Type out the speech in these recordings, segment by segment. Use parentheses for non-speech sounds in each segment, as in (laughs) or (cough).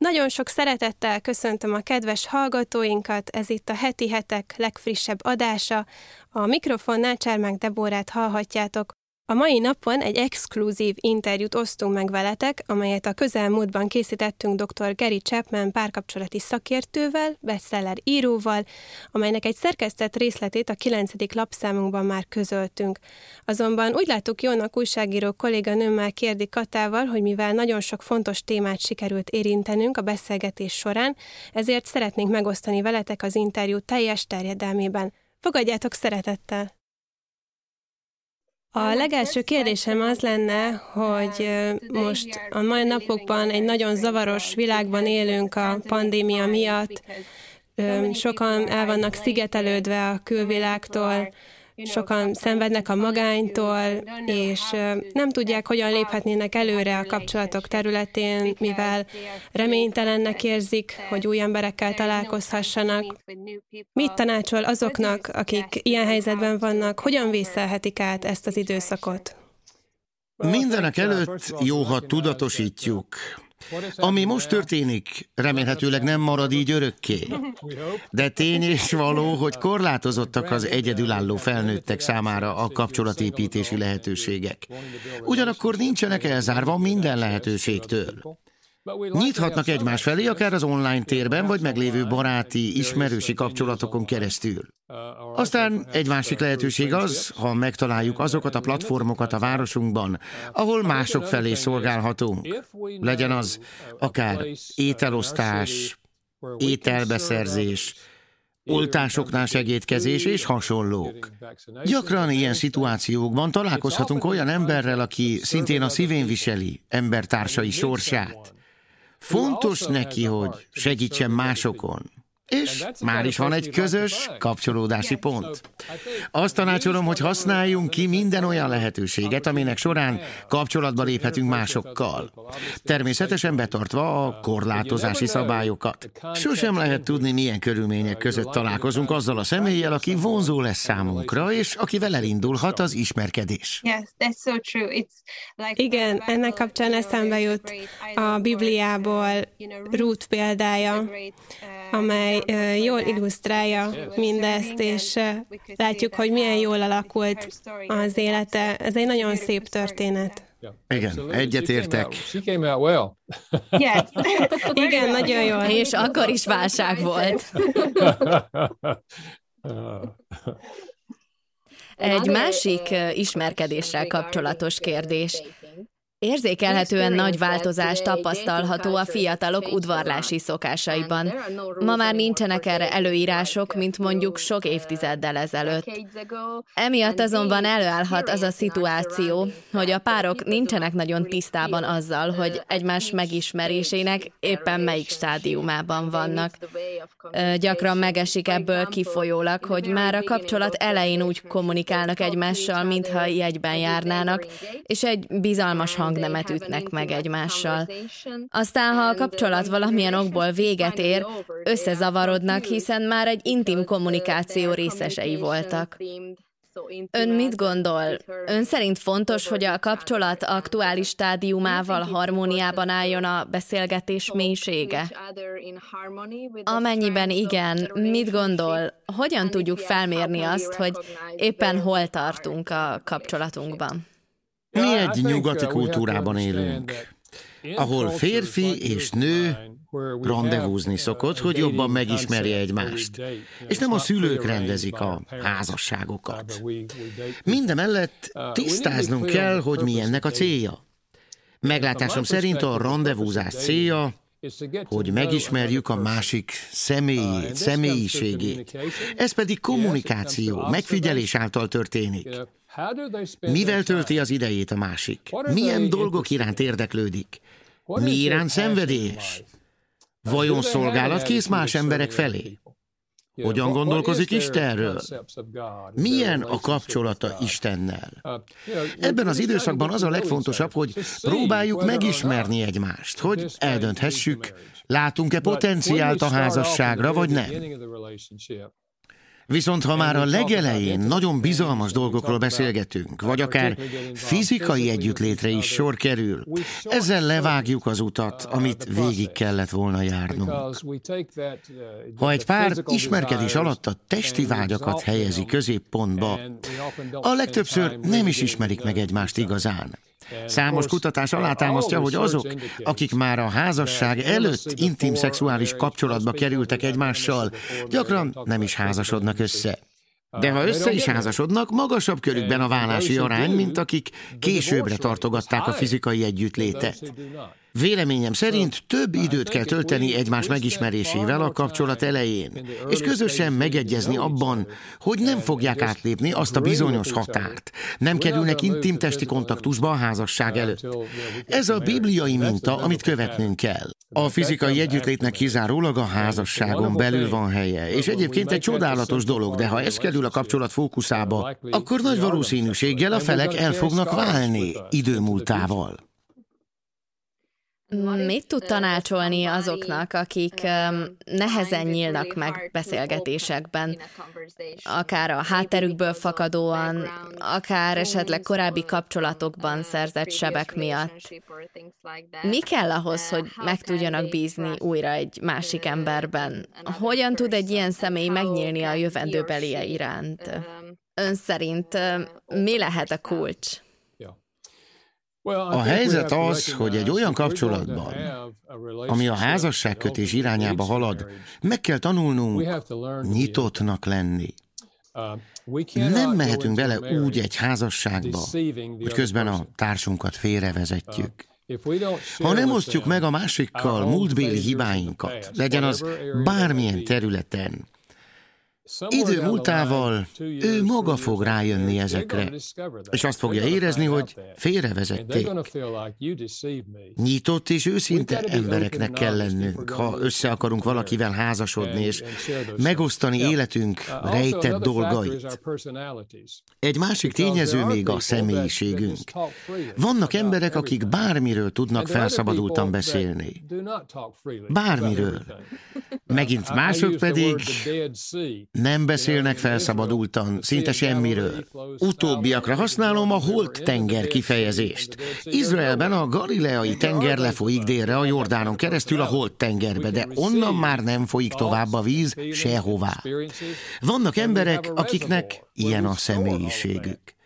Nagyon sok szeretettel köszöntöm a kedves hallgatóinkat, ez itt a heti hetek legfrissebb adása. A mikrofonnál Csermák Deborát hallhatjátok. A mai napon egy exkluzív interjút osztunk meg veletek, amelyet a közelmúltban készítettünk dr. Gary Chapman párkapcsolati szakértővel, bestseller íróval, amelynek egy szerkesztett részletét a 9. lapszámunkban már közöltünk. Azonban úgy láttuk jónak újságíró kolléganőmmel Kérdi Katával, hogy mivel nagyon sok fontos témát sikerült érintenünk a beszélgetés során, ezért szeretnénk megosztani veletek az interjú teljes terjedelmében. Fogadjátok szeretettel! A legelső kérdésem az lenne, hogy most a mai napokban egy nagyon zavaros világban élünk a pandémia miatt, sokan el vannak szigetelődve a külvilágtól, sokan szenvednek a magánytól, és nem tudják, hogyan léphetnének előre a kapcsolatok területén, mivel reménytelennek érzik, hogy új emberekkel találkozhassanak. Mit tanácsol azoknak, akik ilyen helyzetben vannak, hogyan vészelhetik át ezt az időszakot? Mindenek előtt jó, ha tudatosítjuk, ami most történik, remélhetőleg nem marad így örökké. De tény és való, hogy korlátozottak az egyedülálló felnőttek számára a kapcsolatépítési lehetőségek. Ugyanakkor nincsenek elzárva minden lehetőségtől. Nyithatnak egymás felé, akár az online térben, vagy meglévő baráti, ismerősi kapcsolatokon keresztül. Aztán egy másik lehetőség az, ha megtaláljuk azokat a platformokat a városunkban, ahol mások felé szolgálhatunk. Legyen az akár ételosztás, ételbeszerzés, oltásoknál segítkezés és hasonlók. Gyakran ilyen szituációkban találkozhatunk olyan emberrel, aki szintén a szívén viseli embertársai sorsát. Fontos neki, hogy segítsen másokon. És már is van egy közös kapcsolódási pont. Azt tanácsolom, hogy használjunk ki minden olyan lehetőséget, aminek során kapcsolatba léphetünk másokkal. Természetesen betartva a korlátozási szabályokat. Sosem lehet tudni, milyen körülmények között találkozunk azzal a személlyel, aki vonzó lesz számunkra, és akivel elindulhat az ismerkedés. Igen, ennek kapcsán eszembe jut a Bibliából Ruth példája, amely jól illusztrálja mindezt, és látjuk, hogy milyen jól alakult az élete. Ez egy nagyon szép történet. Igen, egyetértek. (laughs) Igen, nagyon jó. És akkor is válság volt. (laughs) Egy másik ismerkedéssel kapcsolatos kérdés. Érzékelhetően nagy változás tapasztalható a fiatalok udvarlási szokásaiban. Ma már nincsenek erre előírások, mint mondjuk sok évtizeddel ezelőtt. Emiatt azonban előállhat az a szituáció, hogy a párok nincsenek nagyon tisztában azzal, hogy egymás megismerésének éppen melyik stádiumában vannak. Gyakran megesik ebből kifolyólag, hogy már a kapcsolat elején úgy kommunikálnak egymással, mintha jegyben járnának, és egy bizalmas hang hangnemet ütnek meg egymással. Aztán, ha a kapcsolat valamilyen okból véget ér, összezavarodnak, hiszen már egy intim kommunikáció részesei voltak. Ön mit gondol? Ön szerint fontos, hogy a kapcsolat aktuális stádiumával harmóniában álljon a beszélgetés mélysége? Amennyiben igen, mit gondol, hogyan tudjuk felmérni azt, hogy éppen hol tartunk a kapcsolatunkban? Mi egy nyugati kultúrában élünk, ahol férfi és nő rendezvúzni szokott, hogy jobban megismerje egymást. És nem a szülők rendezik a házasságokat. Mindemellett tisztáznunk kell, hogy mi ennek a célja. Meglátásom szerint a rendezvúzás célja, hogy megismerjük a másik személyét, személyiségét. Ez pedig kommunikáció, megfigyelés által történik. Mivel tölti az idejét a másik? Milyen dolgok iránt érdeklődik? Mi iránt szenvedélyes? Vajon szolgálat kész más emberek felé? Hogyan gondolkozik Istenről? Milyen a kapcsolata Istennel? Uh, Ebben az időszakban az a legfontosabb, hogy próbáljuk megismerni egymást, hogy eldönthessük, látunk-e potenciált a házasságra, vagy nem. Viszont ha már a legelején nagyon bizalmas dolgokról beszélgetünk, vagy akár fizikai együttlétre is sor kerül, ezzel levágjuk az utat, amit végig kellett volna járnunk. Ha egy pár ismerkedés alatt a testi vágyakat helyezi középpontba, a legtöbbször nem is ismerik meg egymást igazán. Számos kutatás alátámasztja, hogy azok, akik már a házasság előtt intim szexuális kapcsolatba kerültek egymással, gyakran nem is házasodnak össze. De ha össze is házasodnak, magasabb körükben a vállási arány, mint akik későbbre tartogatták a fizikai együttlétet. Véleményem szerint több időt kell tölteni egymás megismerésével a kapcsolat elején, és közösen megegyezni abban, hogy nem fogják átlépni azt a bizonyos határt, nem kerülnek intim testi kontaktusba a házasság előtt. Ez a bibliai minta, amit követnünk kell. A fizikai együttlétnek kizárólag a házasságon belül van helye, és egyébként egy csodálatos dolog, de ha ez kerül a kapcsolat fókuszába, akkor nagy valószínűséggel a felek el fognak válni idő múltával. Mit tud tanácsolni azoknak, akik nehezen nyílnak meg beszélgetésekben, akár a hátterükből fakadóan, akár esetleg korábbi kapcsolatokban szerzett sebek miatt? Mi kell ahhoz, hogy meg tudjanak bízni újra egy másik emberben? Hogyan tud egy ilyen személy megnyílni a jövendőbelie iránt? Ön szerint mi lehet a kulcs? A helyzet az, hogy egy olyan kapcsolatban, ami a házasságkötés irányába halad, meg kell tanulnunk nyitottnak lenni. Nem mehetünk bele úgy egy házasságba, hogy közben a társunkat félrevezetjük. Ha nem osztjuk meg a másikkal múltbéli hibáinkat, legyen az bármilyen területen, Idő múltával ő maga fog rájönni ezekre, és azt fogja érezni, hogy félrevezették. Nyitott és őszinte embereknek kell lennünk, ha össze akarunk valakivel házasodni, és megosztani életünk rejtett dolgait. Egy másik tényező még a személyiségünk. Vannak emberek, akik bármiről tudnak felszabadultan beszélni. Bármiről. Megint mások pedig nem beszélnek felszabadultan, szinte semmiről. Utóbbiakra használom a Holt tenger kifejezést. Izraelben a Galileai tenger lefolyik délre a Jordánon keresztül a Holt tengerbe, de onnan már nem folyik tovább a víz sehová. Vannak emberek, akiknek ilyen a személyiségük.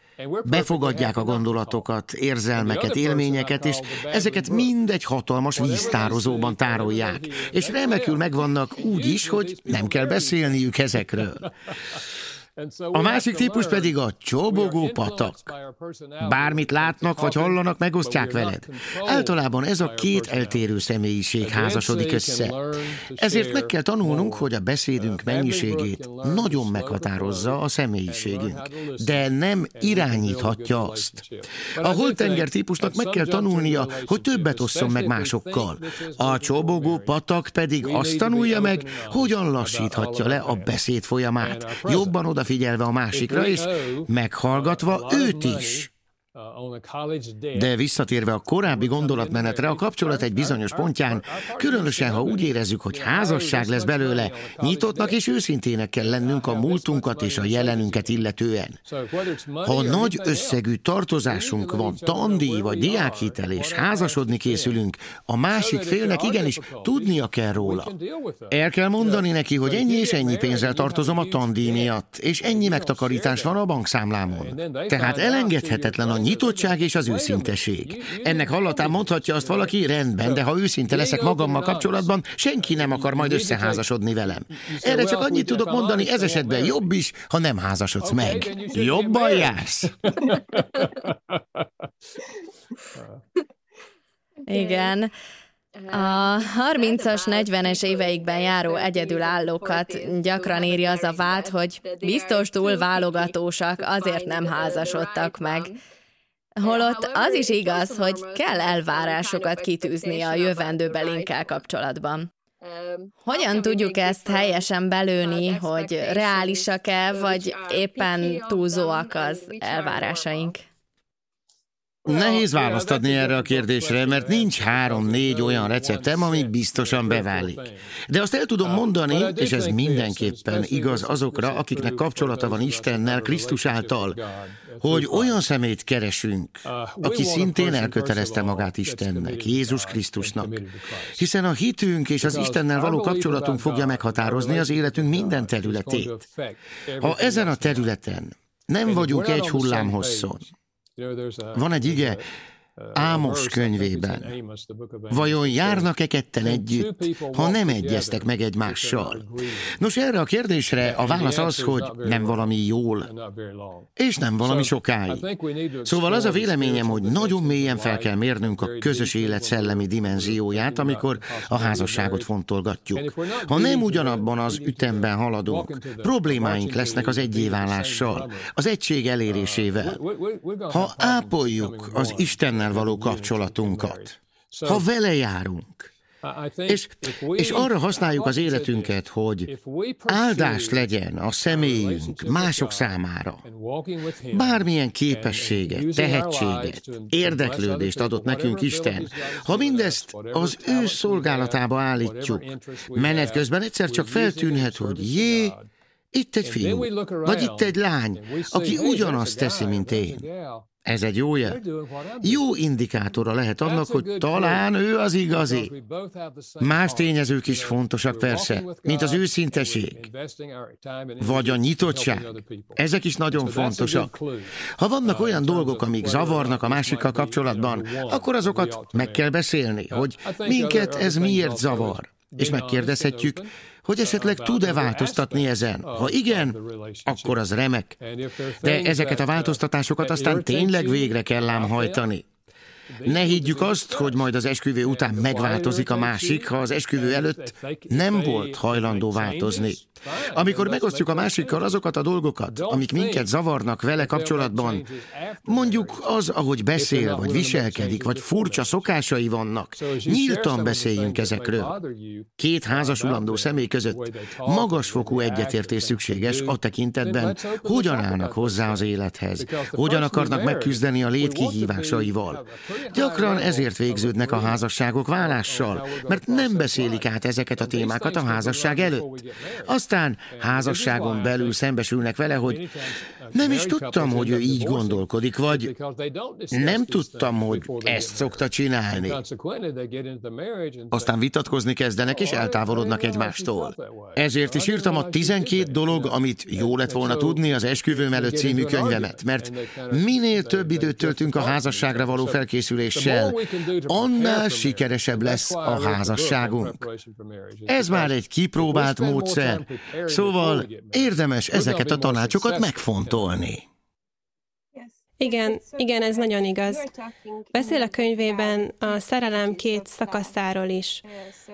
Befogadják a gondolatokat, érzelmeket, élményeket, és ezeket mind egy hatalmas víztározóban tárolják, és remekül megvannak úgy is, hogy nem kell beszélniük ezekről. A másik típus pedig a csobogó patak. Bármit látnak vagy hallanak, megosztják veled. Általában ez a két eltérő személyiség házasodik össze. Ezért meg kell tanulnunk, hogy a beszédünk mennyiségét nagyon meghatározza a személyiségünk, de nem irányíthatja azt. A holtenger típusnak meg kell tanulnia, hogy többet osszon meg másokkal. A csobogó patak pedig azt tanulja meg, hogyan lassíthatja le a beszéd folyamát. Jobban oda odafigyelve a másikra, és meghallgatva őt is. De visszatérve a korábbi gondolatmenetre, a kapcsolat egy bizonyos pontján, különösen ha úgy érezzük, hogy házasság lesz belőle, nyitottnak és őszintének kell lennünk a múltunkat és a jelenünket illetően. Ha nagy összegű tartozásunk van, tandíj vagy diákhitel és házasodni készülünk, a másik félnek igenis tudnia kell róla. El kell mondani neki, hogy ennyi és ennyi pénzzel tartozom a tandíj miatt, és ennyi megtakarítás van a bankszámlámon. Tehát elengedhetetlen a nyitottság és az őszinteség. Ennek hallatán mondhatja azt valaki, rendben, de ha őszinte leszek magammal kapcsolatban, senki nem akar majd összeházasodni velem. Erre csak annyit tudok mondani, ez esetben jobb is, ha nem házasodsz meg. Jobban jársz. Igen. A 30-as, 40-es éveikben járó egyedülállókat gyakran éri az a vád, hogy biztos túl válogatósak, azért nem házasodtak meg. Holott az is igaz, hogy kell elvárásokat kitűzni a jövendőbelinkkel kapcsolatban. Hogyan tudjuk ezt helyesen belőni, hogy reálisak-e, vagy éppen túlzóak az elvárásaink? Nehéz választ adni erre a kérdésre, mert nincs három-négy olyan receptem, ami biztosan beválik. De azt el tudom mondani, és ez mindenképpen igaz azokra, akiknek kapcsolata van Istennel, Krisztus által, hogy olyan szemét keresünk, aki szintén elkötelezte magát Istennek, Jézus Krisztusnak. Hiszen a hitünk és az Istennel való kapcsolatunk fogja meghatározni az életünk minden területét. Ha ezen a területen nem vagyunk egy hullám hosszon, van egy ige, Ámos könyvében. Vajon járnak-e ketten együtt, ha nem egyeztek meg egymással? Nos, erre a kérdésre a válasz az, hogy nem valami jól, és nem valami sokáig. Szóval az a véleményem, hogy nagyon mélyen fel kell mérnünk a közös élet szellemi dimenzióját, amikor a házasságot fontolgatjuk. Ha nem ugyanabban az ütemben haladunk, problémáink lesznek az egyéválással, az egység elérésével. Ha ápoljuk az Istennel Istennel való kapcsolatunkat, ha vele járunk, és, és arra használjuk az életünket, hogy áldás legyen a személyünk mások számára. Bármilyen képességet, tehetséget, érdeklődést adott nekünk Isten, ha mindezt az ő szolgálatába állítjuk, menet közben egyszer csak feltűnhet, hogy jé, itt egy fiú, vagy itt egy lány, aki ugyanazt teszi, mint én. Ez egy jó jel. Jó indikátora lehet annak, hogy talán ő az igazi. Más tényezők is fontosak persze, mint az őszinteség, vagy a nyitottság. Ezek is nagyon fontosak. Ha vannak olyan dolgok, amik zavarnak a másikkal kapcsolatban, akkor azokat meg kell beszélni, hogy minket ez miért zavar. És megkérdezhetjük, hogy esetleg tud-e változtatni ezen. Ha igen, akkor az remek. De ezeket a változtatásokat aztán tényleg végre kell ám hajtani. Ne higgyük azt, hogy majd az esküvő után megváltozik a másik, ha az esküvő előtt nem volt hajlandó változni. Amikor megosztjuk a másikkal azokat a dolgokat, amik minket zavarnak vele kapcsolatban, mondjuk az, ahogy beszél, vagy viselkedik, vagy furcsa szokásai vannak, nyíltan beszéljünk ezekről. Két házasulandó személy között magasfokú egyetértés szükséges a tekintetben, hogyan állnak hozzá az élethez, hogyan akarnak megküzdeni a lét kihívásaival. Gyakran ezért végződnek a házasságok vállással, mert nem beszélik át ezeket a témákat a házasság előtt. Aztán házasságon belül szembesülnek vele, hogy nem is tudtam, hogy ő így gondolkodik, vagy nem tudtam, hogy ezt szokta csinálni. Aztán vitatkozni kezdenek, és eltávolodnak egymástól. Ezért is írtam a 12 dolog, amit jó lett volna tudni az Esküvőm előtt című könyvemet, mert minél több időt töltünk a házasságra való felkészüléssel, annál sikeresebb lesz a házasságunk. Ez már egy kipróbált módszer, Szóval érdemes ezeket a tanácsokat megfontolni. Igen, igen, ez nagyon igaz. Beszél a könyvében a szerelem két szakaszáról is.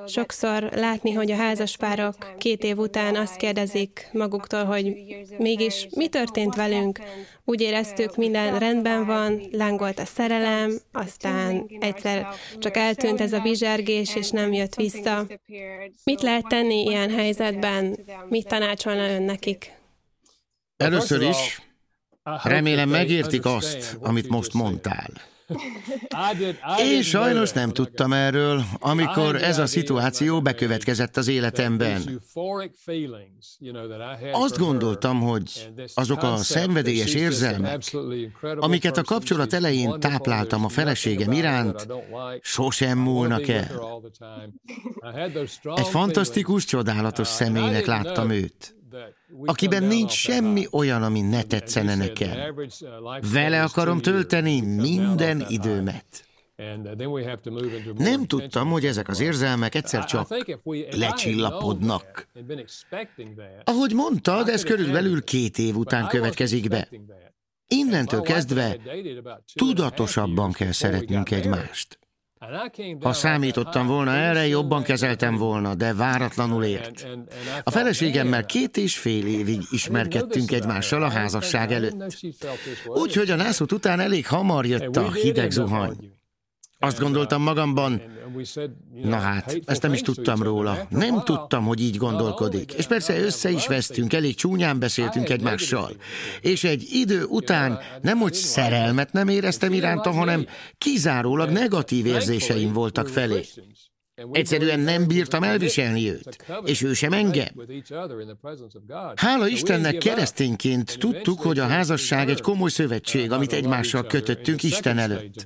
Sokszor látni, hogy a házaspárok két év után azt kérdezik maguktól, hogy mégis mi történt velünk. Úgy éreztük, minden rendben van, lángolt a szerelem, aztán egyszer csak eltűnt ez a bizsergés, és nem jött vissza. Mit lehet tenni ilyen helyzetben? Mit tanácsolna ön nekik? Először is Remélem megértik azt, amit most mondtál. (laughs) Én sajnos nem tudtam erről, amikor ez a szituáció bekövetkezett az életemben. Azt gondoltam, hogy azok a szenvedélyes érzelmek, amiket a kapcsolat elején tápláltam a feleségem iránt, sosem múlnak el. Egy fantasztikus, csodálatos személynek láttam őt akiben nincs semmi olyan, ami ne tetszene nekem. Vele akarom tölteni minden időmet. Nem tudtam, hogy ezek az érzelmek egyszer csak lecsillapodnak. Ahogy mondtad, ez körülbelül két év után következik be. Innentől kezdve tudatosabban kell szeretnünk egymást. Ha számítottam volna erre, jobban kezeltem volna, de váratlanul ért. A feleségemmel két és fél évig ismerkedtünk egymással a házasság előtt. Úgyhogy a nászút után elég hamar jött a hideg zuhany. Azt gondoltam magamban, na hát, ezt nem is tudtam róla. Nem tudtam, hogy így gondolkodik. És persze össze is vesztünk, elég csúnyán beszéltünk egymással. És egy idő után nem, hogy szerelmet nem éreztem iránta, hanem kizárólag negatív érzéseim voltak felé. Egyszerűen nem bírtam elviselni őt, és ő sem engem. Hála Istennek keresztényként tudtuk, hogy a házasság egy komoly szövetség, amit egymással kötöttünk Isten előtt.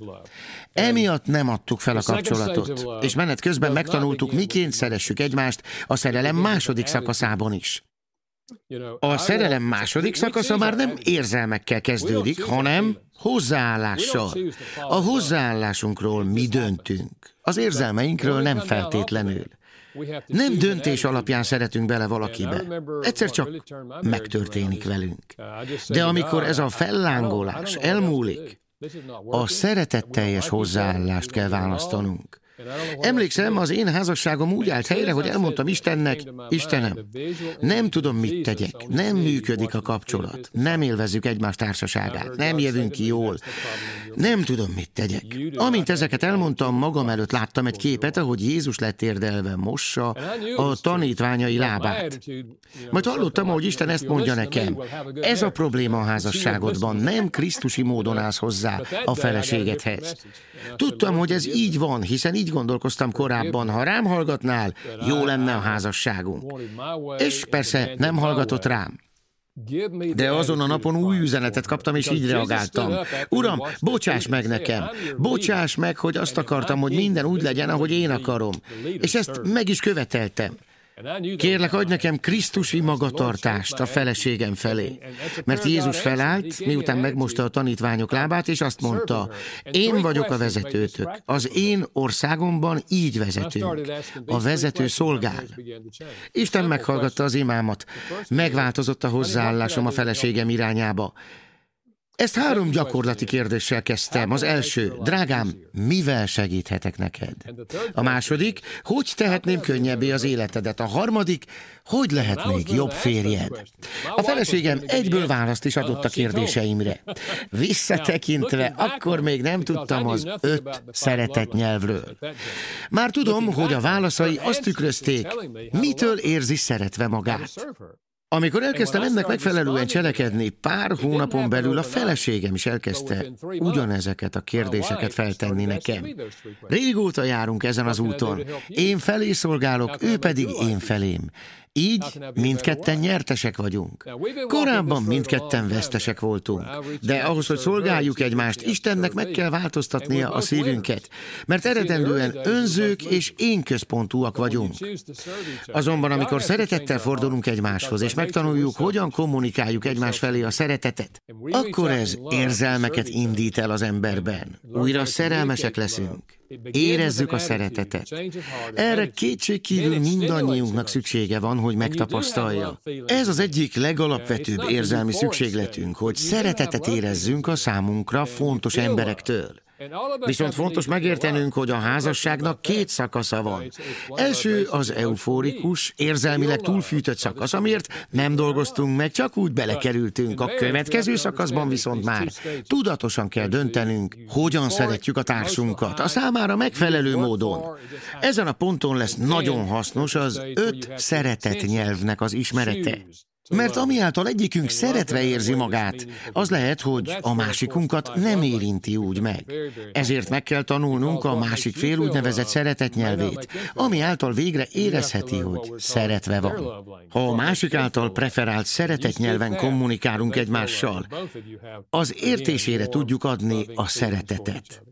Emiatt nem adtuk fel a kapcsolatot, és menet közben megtanultuk, miként szeressük egymást a szerelem második szakaszában is. A szerelem második szakasza már nem érzelmekkel kezdődik, hanem hozzáállással. A hozzáállásunkról mi döntünk, az érzelmeinkről nem feltétlenül. Nem döntés alapján szeretünk bele valakibe. Egyszer csak megtörténik velünk. De amikor ez a fellángolás elmúlik, a szeretetteljes hozzáállást kell választanunk. Emlékszem, az én házasságom úgy állt helyre, hogy elmondtam Istennek, Istenem, nem tudom, mit tegyek, nem működik a kapcsolat, nem élvezzük egymás társaságát, nem jövünk ki jól, nem tudom, mit tegyek. Amint ezeket elmondtam, magam előtt láttam egy képet, ahogy Jézus lett érdelve mossa a tanítványai lábát. Majd hallottam, hogy Isten ezt mondja nekem. Ez a probléma a házasságodban, nem krisztusi módon állsz hozzá a feleségedhez. Tudtam, hogy ez így van, hiszen így gondolkoztam korábban, ha rám hallgatnál, jó lenne a házasságunk. És persze nem hallgatott rám. De azon a napon új üzenetet kaptam, és így reagáltam. Uram, bocsáss meg nekem! Bocsáss meg, hogy azt akartam, hogy minden úgy legyen, ahogy én akarom. És ezt meg is követeltem. Kérlek, adj nekem Krisztusi magatartást a feleségem felé. Mert Jézus felállt, miután megmosta a tanítványok lábát, és azt mondta, én vagyok a vezetőtök. Az én országomban így vezetünk. A vezető szolgál. Isten meghallgatta az imámat. Megváltozott a hozzáállásom a feleségem irányába. Ezt három gyakorlati kérdéssel kezdtem. Az első, drágám, mivel segíthetek neked? A második, hogy tehetném könnyebbé az életedet? A harmadik, hogy lehetnék jobb férjed? A feleségem egyből választ is adott a kérdéseimre. Visszatekintve, akkor még nem tudtam az öt szeretett nyelvről. Már tudom, hogy a válaszai azt tükrözték, mitől érzi szeretve magát. Amikor elkezdtem ennek megfelelően cselekedni, pár hónapon belül a feleségem is elkezdte ugyanezeket a kérdéseket feltenni nekem. Régóta járunk ezen az úton. Én felé szolgálok, ő pedig én felém. Így mindketten nyertesek vagyunk. Korábban mindketten vesztesek voltunk. De ahhoz, hogy szolgáljuk egymást, Istennek meg kell változtatnia a szívünket, mert eredendően önzők és én központúak vagyunk. Azonban, amikor szeretettel fordulunk egymáshoz, és megtanuljuk, hogyan kommunikáljuk egymás felé a szeretetet, akkor ez érzelmeket indít el az emberben. Újra szerelmesek leszünk. Érezzük a szeretetet. Erre kétségkívül mindannyiunknak szüksége van, hogy megtapasztalja. Ez az egyik legalapvetőbb érzelmi szükségletünk, hogy szeretetet érezzünk a számunkra fontos emberektől. Viszont fontos megértenünk, hogy a házasságnak két szakasza van. Első az euforikus, érzelmileg túlfűtött szakasz, amiért nem dolgoztunk meg, csak úgy belekerültünk. A következő szakaszban viszont már tudatosan kell döntenünk, hogyan szeretjük a társunkat, a számára megfelelő módon. Ezen a ponton lesz nagyon hasznos az öt szeretet nyelvnek az ismerete. Mert ami által egyikünk szeretve érzi magát, az lehet, hogy a másikunkat nem érinti úgy meg. Ezért meg kell tanulnunk a másik fél úgynevezett szeretet nyelvét, ami által végre érezheti, hogy szeretve van. Ha a másik által preferált szeretet nyelven kommunikálunk egymással, az értésére tudjuk adni a szeretetet.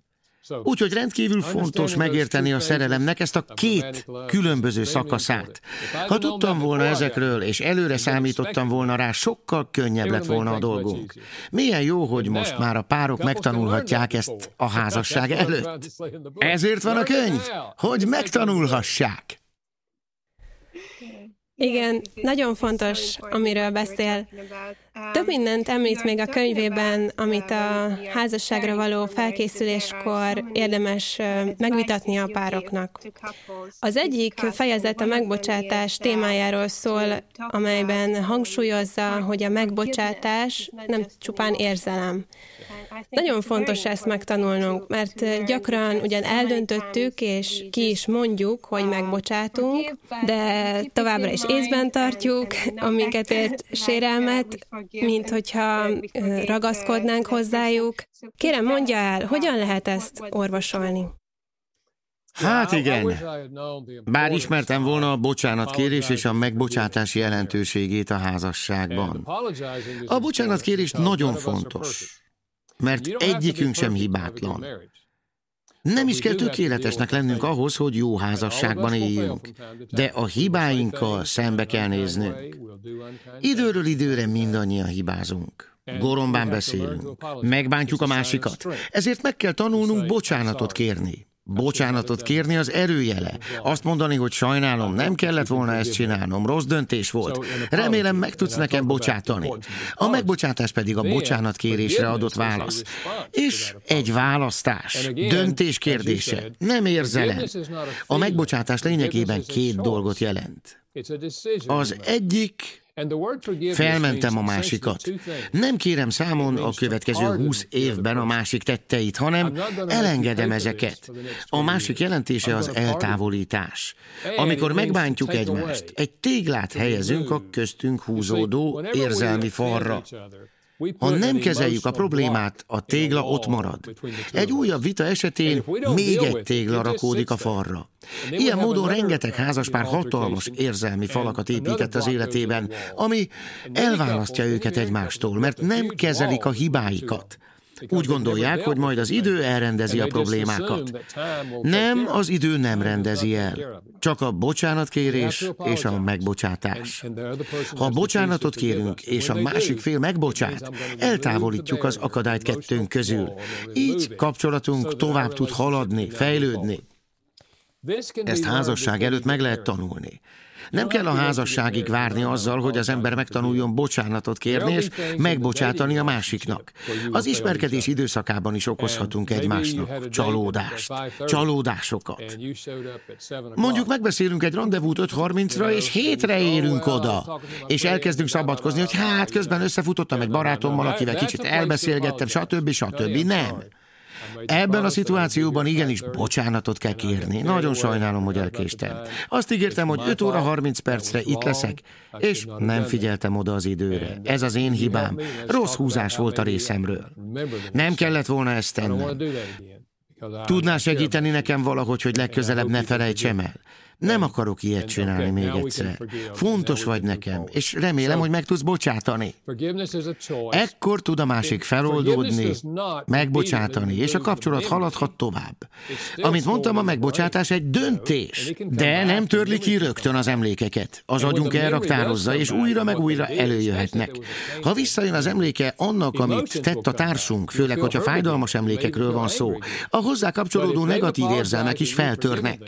Úgyhogy rendkívül fontos megérteni a szerelemnek ezt a két különböző szakaszát. Ha tudtam volna ezekről, és előre számítottam volna rá, sokkal könnyebb lett volna a dolgunk. Milyen jó, hogy most már a párok megtanulhatják ezt a házasság előtt. Ezért van a könyv, hogy megtanulhassák. Igen, nagyon fontos, amiről beszél. Több mindent említ még a könyvében, amit a házasságra való felkészüléskor érdemes megvitatni a pároknak. Az egyik fejezet a megbocsátás témájáról szól, amelyben hangsúlyozza, hogy a megbocsátás nem csupán érzelem. Nagyon fontos ezt megtanulnunk, mert gyakran ugyan eldöntöttük, és ki is mondjuk, hogy megbocsátunk, de továbbra is észben tartjuk, amiket ért sérelmet, mint hogyha ragaszkodnánk hozzájuk. Kérem, mondja el, hogyan lehet ezt orvosolni? Hát igen. Bár ismertem volna a bocsánatkérés és a megbocsátás jelentőségét a házasságban. A bocsánatkérés nagyon fontos, mert egyikünk sem hibátlan. Nem is kell tökéletesnek lennünk ahhoz, hogy jó házasságban éljünk, de a hibáinkkal szembe kell néznünk. Időről időre mindannyian hibázunk. Gorombán beszélünk, megbántjuk a másikat, ezért meg kell tanulnunk bocsánatot kérni. Bocsánatot kérni az erőjele. Azt mondani, hogy sajnálom, nem kellett volna ezt csinálnom, rossz döntés volt. Remélem meg tudsz nekem bocsátani. A megbocsátás pedig a bocsánat kérésre adott válasz. És egy választás, döntés kérdése, nem érzelem. A megbocsátás lényegében két dolgot jelent. Az egyik Felmentem a másikat. Nem kérem számon a következő húsz évben a másik tetteit, hanem elengedem ezeket. A másik jelentése az eltávolítás. Amikor megbántjuk egymást, egy téglát helyezünk a köztünk húzódó érzelmi falra. Ha nem kezeljük a problémát, a tégla ott marad. Egy újabb vita esetén még egy tégla rakódik a falra. Ilyen módon rengeteg házaspár hatalmas érzelmi falakat épített az életében, ami elválasztja őket egymástól, mert nem kezelik a hibáikat. Úgy gondolják, hogy majd az idő elrendezi a problémákat. Nem, az idő nem rendezi el. Csak a bocsánatkérés és a megbocsátás. Ha bocsánatot kérünk, és a másik fél megbocsát, eltávolítjuk az akadályt kettőnk közül. Így kapcsolatunk tovább tud haladni, fejlődni. Ezt házasság előtt meg lehet tanulni. Nem kell a házasságig várni azzal, hogy az ember megtanuljon bocsánatot kérni és megbocsátani a másiknak. Az ismerkedés időszakában is okozhatunk egymásnak csalódást, csalódásokat. Mondjuk megbeszélünk egy rendezvút 5.30-ra, és hétre érünk oda, és elkezdünk szabadkozni, hogy hát közben összefutottam egy barátommal, akivel kicsit elbeszélgettem, stb. stb. Nem. Ebben a szituációban igenis bocsánatot kell kérni. Nagyon sajnálom, hogy elkéstem. Azt ígértem, hogy 5 óra 30 percre itt leszek, és nem figyeltem oda az időre. Ez az én hibám. Rossz húzás volt a részemről. Nem kellett volna ezt tennem. Tudnál segíteni nekem valahogy, hogy legközelebb ne felejtsem el? Nem akarok ilyet csinálni még egyszer. Fontos vagy nekem, és remélem, hogy meg tudsz bocsátani. Ekkor tud a másik feloldódni, megbocsátani, és a kapcsolat haladhat tovább. Amit mondtam, a megbocsátás egy döntés, de nem törli ki rögtön az emlékeket. Az agyunk elraktározza, és újra meg újra előjöhetnek. Ha visszajön az emléke annak, amit tett a társunk, főleg, hogyha fájdalmas emlékekről van szó, a hozzá kapcsolódó negatív érzelmek is feltörnek.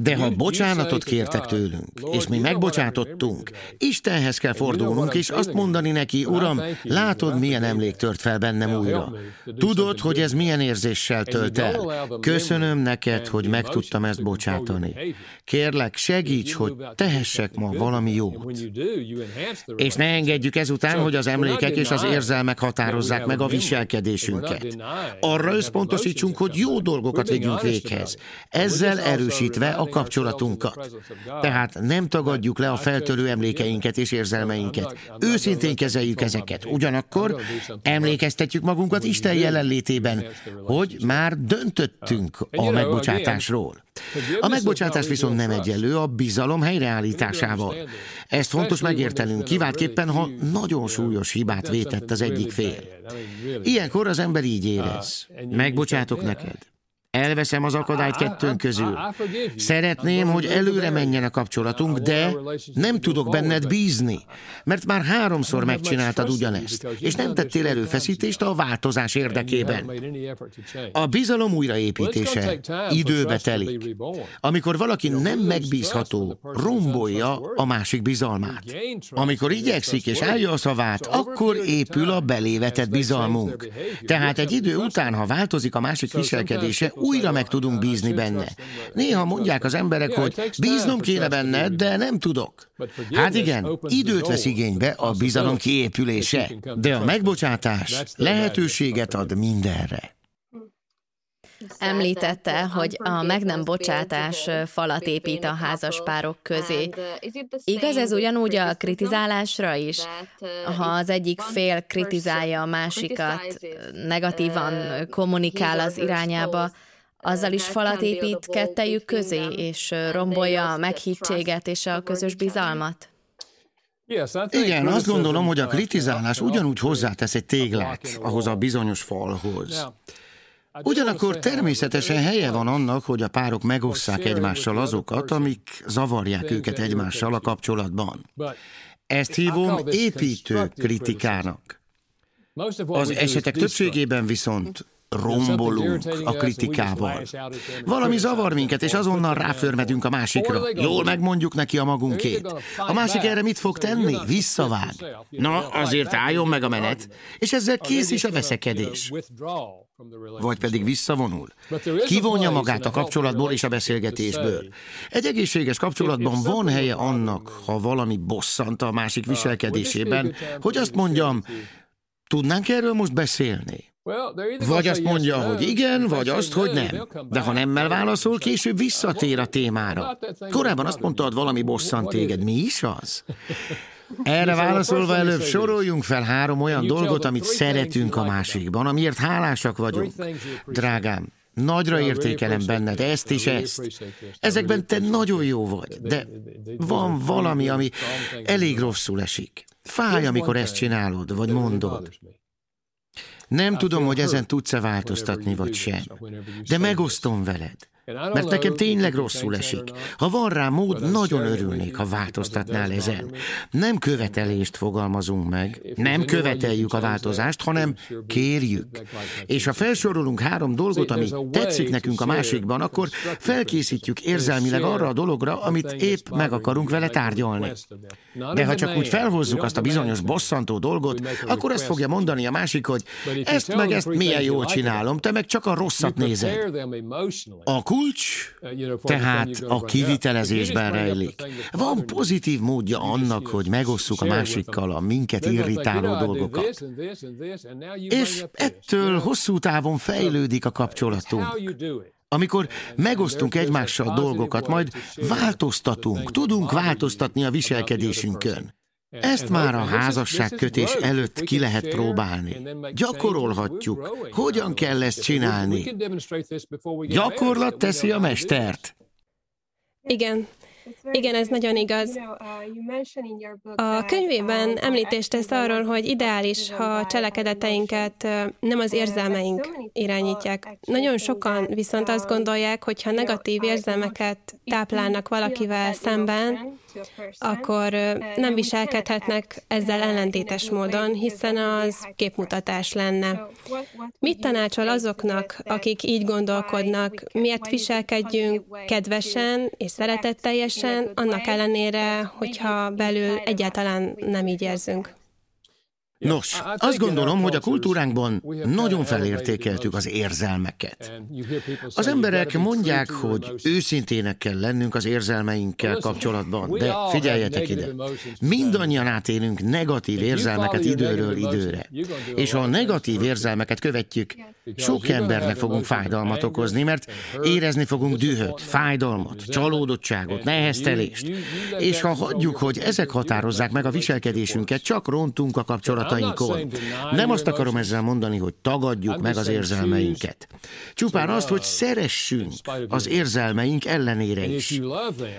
De ha bocsánatot kértek tőlünk, és mi megbocsátottunk, Istenhez kell fordulnunk, és azt mondani neki, Uram, látod, milyen emlék tört fel bennem újra. Tudod, hogy ez milyen érzéssel tölt el. Köszönöm neked, hogy meg tudtam ezt bocsátani. Kérlek, segíts, hogy tehessek ma valami jót. És ne engedjük ezután, hogy az emlékek és az érzelmek határozzák meg a viselkedésünket. Arra összpontosítsunk, hogy jó dolgokat vegyünk véghez. Ezzel erősítve a kapcsolatunkat. Tehát nem tagadjuk le a feltörő emlékeinket és érzelmeinket. Őszintén kezeljük ezeket. Ugyanakkor emlékeztetjük magunkat Isten jelenlétében, hogy már döntöttünk a megbocsátásról. A megbocsátás viszont nem egyenlő a bizalom helyreállításával. Ezt fontos megértenünk, kiváltképpen, ha nagyon súlyos hibát vétett az egyik fél. Ilyenkor az ember így érez. Megbocsátok neked. Elveszem az akadályt kettőnk közül. Szeretném, hogy előre menjen a kapcsolatunk, de nem tudok benned bízni, mert már háromszor megcsináltad ugyanezt, és nem tettél erőfeszítést a változás érdekében. A bizalom újraépítése időbe telik. Amikor valaki nem megbízható, rombolja a másik bizalmát. Amikor igyekszik és állja a szavát, akkor épül a belévetett bizalmunk. Tehát egy idő után, ha változik a másik viselkedése, újra meg tudunk bízni benne. Néha mondják az emberek, hogy bíznom kéne benne, de nem tudok. Hát igen, időt vesz igénybe a bizalom kiépülése, de a megbocsátás lehetőséget ad mindenre. Említette, hogy a meg nem bocsátás falat épít a házaspárok közé. Igaz ez ugyanúgy a kritizálásra is? Ha az egyik fél kritizálja a másikat, negatívan kommunikál az irányába, azzal is falat épít kettejük közé, és rombolja a meghittséget és a közös bizalmat? Igen, azt gondolom, hogy a kritizálás ugyanúgy hozzátesz egy téglát ahhoz a bizonyos falhoz. Ugyanakkor természetesen helye van annak, hogy a párok megosszák egymással azokat, amik zavarják őket egymással a kapcsolatban. Ezt hívom építő kritikának. Az esetek többségében viszont rombolunk a kritikával. Valami zavar minket, és azonnal ráförmedünk a másikra. Jól megmondjuk neki a magunkét. A másik erre mit fog tenni? Visszavág. Na, azért álljon meg a menet, és ezzel kész is a veszekedés. Vagy pedig visszavonul. Kivonja magát a kapcsolatból és a beszélgetésből. Egy egészséges kapcsolatban van helye annak, ha valami bosszant a másik viselkedésében, hogy azt mondjam, tudnánk erről most beszélni? Vagy azt mondja, hogy igen, vagy azt, hogy nem. De ha nemmel válaszol, később visszatér a témára. Korábban azt mondtad, valami bosszant téged. Mi is az? (laughs) Erre válaszolva előbb soroljunk fel három olyan dolgot, amit szeretünk a másikban, amiért hálásak vagyunk. Drágám, Nagyra értékelem benned ezt és ezt. Ezekben te nagyon jó vagy, de van valami, ami elég rosszul esik. Fáj, amikor ezt csinálod, vagy mondod. Nem tudom, hogy ezen tudsz-e változtatni, vagy sem, de megosztom veled. Mert nekem tényleg rosszul esik. Ha van rá mód, nagyon örülnék, ha változtatnál ezen. Nem követelést fogalmazunk meg, nem követeljük a változást, hanem kérjük. És ha felsorolunk három dolgot, ami tetszik nekünk a másikban, akkor felkészítjük érzelmileg arra a dologra, amit épp meg akarunk vele tárgyalni. De ha csak úgy felhozzuk azt a bizonyos bosszantó dolgot, akkor azt fogja mondani a másik, hogy ezt meg ezt milyen jól csinálom, te meg csak a rosszat nézed. A kulcs tehát a kivitelezésben rejlik. Van pozitív módja annak, hogy megosszuk a másikkal a minket irritáló dolgokat. És ettől hosszú távon fejlődik a kapcsolatunk. Amikor megosztunk egymással dolgokat, majd változtatunk, tudunk változtatni a viselkedésünkön. Ezt már a házasságkötés előtt ki lehet próbálni. Gyakorolhatjuk. Hogyan kell ezt csinálni? Gyakorlat teszi a mestert. Igen, igen, ez nagyon igaz. A könyvében említést tesz arról, hogy ideális, ha a cselekedeteinket nem az érzelmeink irányítják. Nagyon sokan viszont azt gondolják, hogy ha negatív érzelmeket táplálnak valakivel szemben, akkor nem viselkedhetnek ezzel ellentétes módon, hiszen az képmutatás lenne. Mit tanácsol azoknak, akik így gondolkodnak, miért viselkedjünk kedvesen és szeretetteljesen, annak ellenére, hogyha belül egyáltalán nem így érzünk? Nos, azt gondolom, hogy a kultúránkban nagyon felértékeltük az érzelmeket. Az emberek mondják, hogy őszintének kell lennünk az érzelmeinkkel kapcsolatban, de figyeljetek ide, mindannyian átélünk negatív érzelmeket időről időre. És ha a negatív érzelmeket követjük, sok embernek fogunk fájdalmat okozni, mert érezni fogunk dühöt, fájdalmat, csalódottságot, neheztelést. És ha hagyjuk, hogy ezek határozzák meg a viselkedésünket, csak rontunk a kapcsolatot kapcsolatainkon. Nem azt akarom ezzel mondani, hogy tagadjuk meg az érzelmeinket. Csupán azt, hogy szeressünk az érzelmeink ellenére is.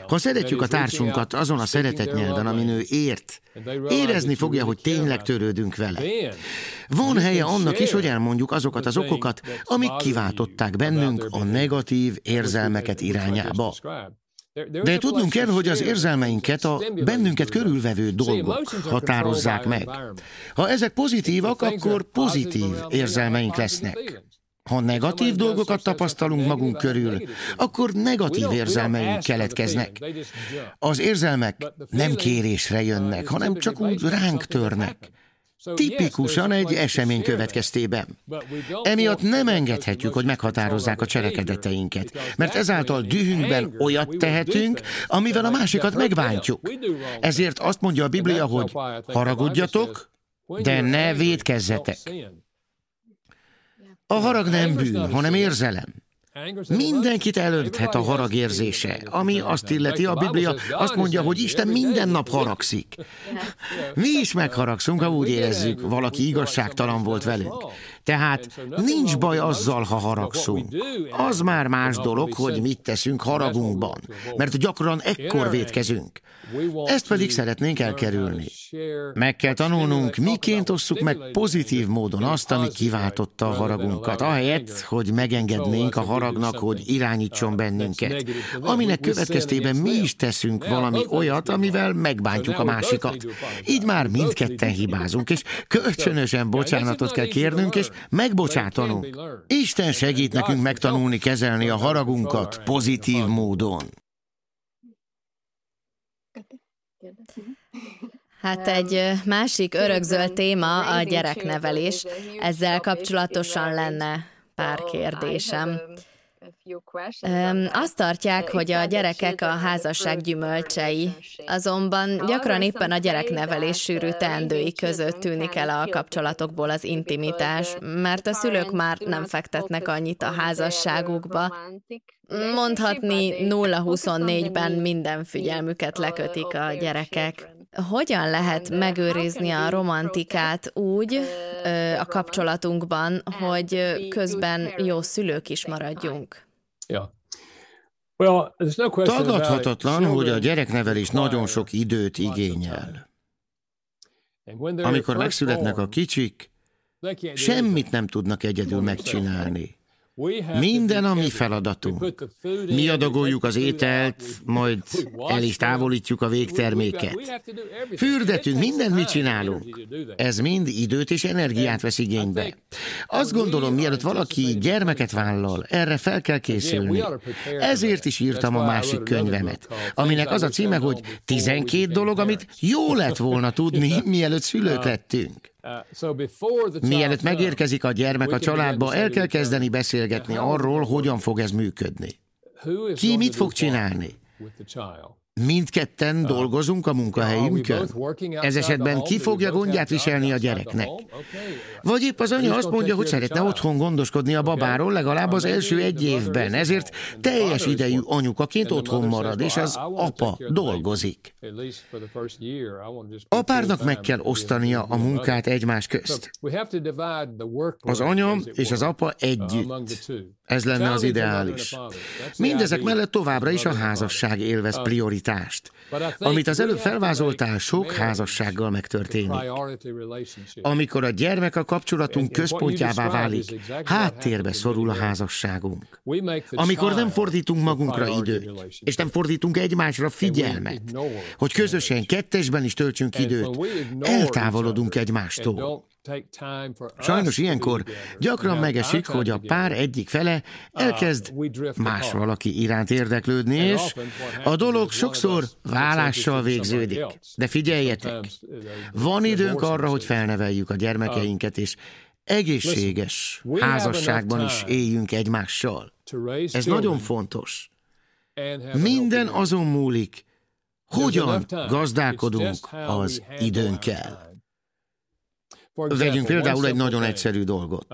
Ha szeretjük a társunkat azon a szeretet nyelven, amin ő ért, érezni fogja, hogy tényleg törődünk vele. Van helye annak is, hogy elmondjuk azokat az okokat, amik kiváltották bennünk a negatív érzelmeket irányába. De tudnunk kell, hogy az érzelmeinket a bennünket körülvevő dolgok határozzák meg. Ha ezek pozitívak, akkor pozitív érzelmeink lesznek. Ha negatív dolgokat tapasztalunk magunk körül, akkor negatív érzelmeink keletkeznek. Az érzelmek nem kérésre jönnek, hanem csak úgy ránk törnek. Tipikusan egy esemény következtében. Emiatt nem engedhetjük, hogy meghatározzák a cselekedeteinket, mert ezáltal dühünkben olyat tehetünk, amivel a másikat megbántjuk. Ezért azt mondja a Biblia, hogy haragudjatok, de ne védkezzetek. A harag nem bűn, hanem érzelem. Mindenkit elönthet a harag érzése, ami azt illeti, a Biblia azt mondja, hogy Isten minden nap haragszik. Mi is megharagszunk, ha úgy érezzük, valaki igazságtalan volt velünk. Tehát nincs baj azzal, ha haragszunk. Az már más dolog, hogy mit teszünk haragunkban, mert gyakran ekkor védkezünk. Ezt pedig szeretnénk elkerülni. Meg kell tanulnunk, miként osszuk meg pozitív módon azt, ami kiváltotta a haragunkat, ahelyett, hogy megengednénk a haragnak, hogy irányítson bennünket, aminek következtében mi is teszünk valami olyat, amivel megbántjuk a másikat. Így már mindketten hibázunk, és kölcsönösen bocsánatot kell kérnünk, és megbocsátanunk. Isten segít nekünk megtanulni kezelni a haragunkat pozitív módon. Hát egy másik örökzöld téma a gyereknevelés. Ezzel kapcsolatosan lenne pár kérdésem. Azt tartják, hogy a gyerekek a házasság gyümölcsei, azonban gyakran éppen a gyereknevelés sűrű teendői között tűnik el a kapcsolatokból az intimitás, mert a szülők már nem fektetnek annyit a házasságukba. Mondhatni 0-24-ben minden figyelmüket lekötik a gyerekek. Hogyan lehet megőrizni a romantikát úgy a kapcsolatunkban, hogy közben jó szülők is maradjunk? Tagadhatatlan, hogy a gyereknevelés nagyon sok időt igényel. Amikor megszületnek a kicsik, semmit nem tudnak egyedül megcsinálni. Minden a mi feladatunk. Mi adagoljuk az ételt, majd el is távolítjuk a végterméket. Fürdetünk, mindent mi csinálunk. Ez mind időt és energiát vesz igénybe. Azt gondolom, mielőtt valaki gyermeket vállal, erre fel kell készülni. Ezért is írtam a másik könyvemet, aminek az a címe, hogy 12 dolog, amit jó lett volna tudni, mielőtt (laughs) szülők lettünk. Mielőtt megérkezik a gyermek a családba, el kell kezdeni beszélgetni arról, hogyan fog ez működni. Ki mit fog csinálni? Mindketten dolgozunk a munkahelyünkön. Ez esetben ki fogja gondját viselni a gyereknek? Vagy épp az anya azt mondja, hogy szeretne otthon gondoskodni a babáról legalább az első egy évben, ezért teljes idejű anyukaként otthon marad, és az apa dolgozik. A párnak meg kell osztania a munkát egymás közt. Az anya és az apa együtt. Ez lenne az ideális. Mindezek mellett továbbra is a házasság élvez prioritást. Amit az előbb felvázoltál, sok házassággal megtörténik. Amikor a gyermek a kapcsolatunk központjává válik, háttérbe szorul a házasságunk. Amikor nem fordítunk magunkra időt, és nem fordítunk egymásra figyelmet, hogy közösen kettesben is töltsünk időt, eltávolodunk egymástól. Sajnos ilyenkor gyakran megesik, hogy a pár egyik fele elkezd más valaki iránt érdeklődni, és a dolog sokszor válással végződik. De figyeljetek, van időnk arra, hogy felneveljük a gyermekeinket, és egészséges házasságban is éljünk egymással. Ez nagyon fontos. Minden azon múlik, hogyan gazdálkodunk az időnkkel. Vegyünk például egy nagyon egyszerű dolgot.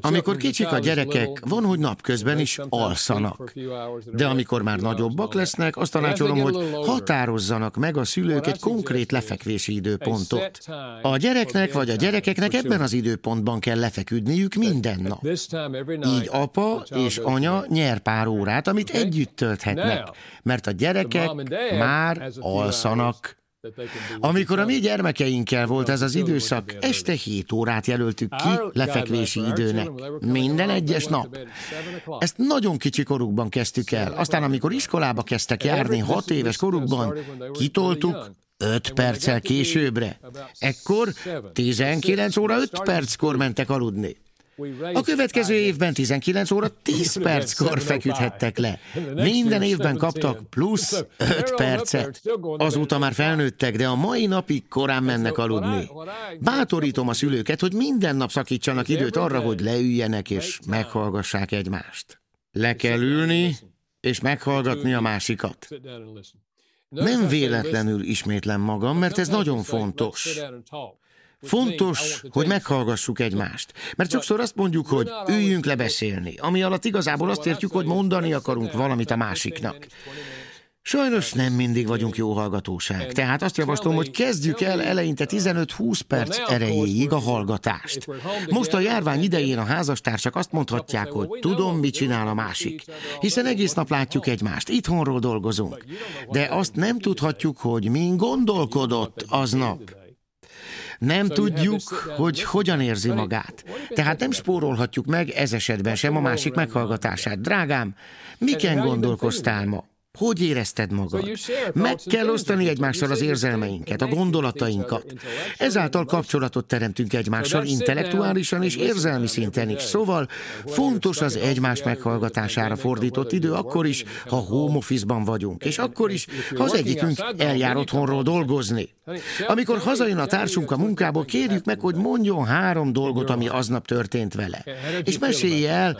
Amikor kicsik a gyerekek, van, hogy napközben is alszanak. De amikor már nagyobbak lesznek, azt tanácsolom, hogy határozzanak meg a szülők egy konkrét lefekvési időpontot. A gyereknek vagy a gyerekeknek ebben az időpontban kell lefeküdniük minden nap. Így apa és anya nyer pár órát, amit együtt tölthetnek, mert a gyerekek már alszanak. Amikor a mi gyermekeinkkel volt ez az időszak, este 7 órát jelöltük ki lefekvési időnek. Minden egyes nap. Ezt nagyon kicsi korukban kezdtük el. Aztán, amikor iskolába kezdtek járni, 6 éves korukban, kitoltuk 5 perccel későbbre. Ekkor 19 óra 5 perckor mentek aludni. A következő évben 19 óra 10 (laughs) perckor feküdhettek le. Minden évben kaptak plusz 5 percet. Azóta már felnőttek, de a mai napig korán mennek aludni. Bátorítom a szülőket, hogy minden nap szakítsanak időt arra, hogy leüljenek és meghallgassák egymást. Le kell ülni, és meghallgatni a másikat. Nem véletlenül ismétlem magam, mert ez nagyon fontos. Fontos, hogy meghallgassuk egymást. Mert sokszor azt mondjuk, hogy üljünk le beszélni, ami alatt igazából azt értjük, hogy mondani akarunk valamit a másiknak. Sajnos nem mindig vagyunk jó hallgatóság, tehát azt javaslom, hogy kezdjük el eleinte 15-20 perc erejéig a hallgatást. Most a járvány idején a házastársak azt mondhatják, hogy tudom, mit csinál a másik, hiszen egész nap látjuk egymást, itthonról dolgozunk. De azt nem tudhatjuk, hogy min gondolkodott aznap. Nem tudjuk, hogy hogyan érzi magát. Tehát nem spórolhatjuk meg ez esetben sem a másik meghallgatását. Drágám, miken gondolkoztál ma? Hogy érezted magad? Meg kell osztani egymással az érzelmeinket, a gondolatainkat. Ezáltal kapcsolatot teremtünk egymással intellektuálisan és érzelmi szinten is. Szóval fontos az egymás meghallgatására fordított idő akkor is, ha home office-ban vagyunk, és akkor is, ha az egyikünk eljár otthonról dolgozni. Amikor hazajön a társunk a munkából, kérjük meg, hogy mondjon három dolgot, ami aznap történt vele. És mesélje el,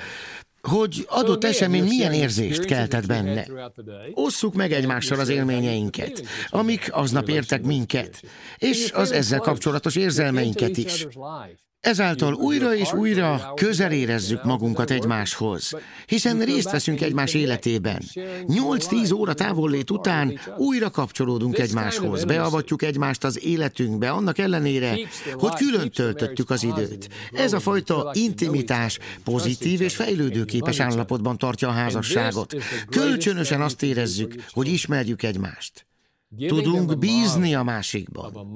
hogy adott esemény milyen érzést keltett benne. Osszuk meg egymással az élményeinket, amik aznap értek minket, és az ezzel kapcsolatos érzelmeinket is. Ezáltal újra és újra közel érezzük magunkat egymáshoz, hiszen részt veszünk egymás életében. 8-10 óra távollét után újra kapcsolódunk egymáshoz, beavatjuk egymást az életünkbe, annak ellenére, hogy külön töltöttük az időt. Ez a fajta intimitás pozitív és fejlődőképes állapotban tartja a házasságot. Kölcsönösen azt érezzük, hogy ismerjük egymást. Tudunk bízni a másikban.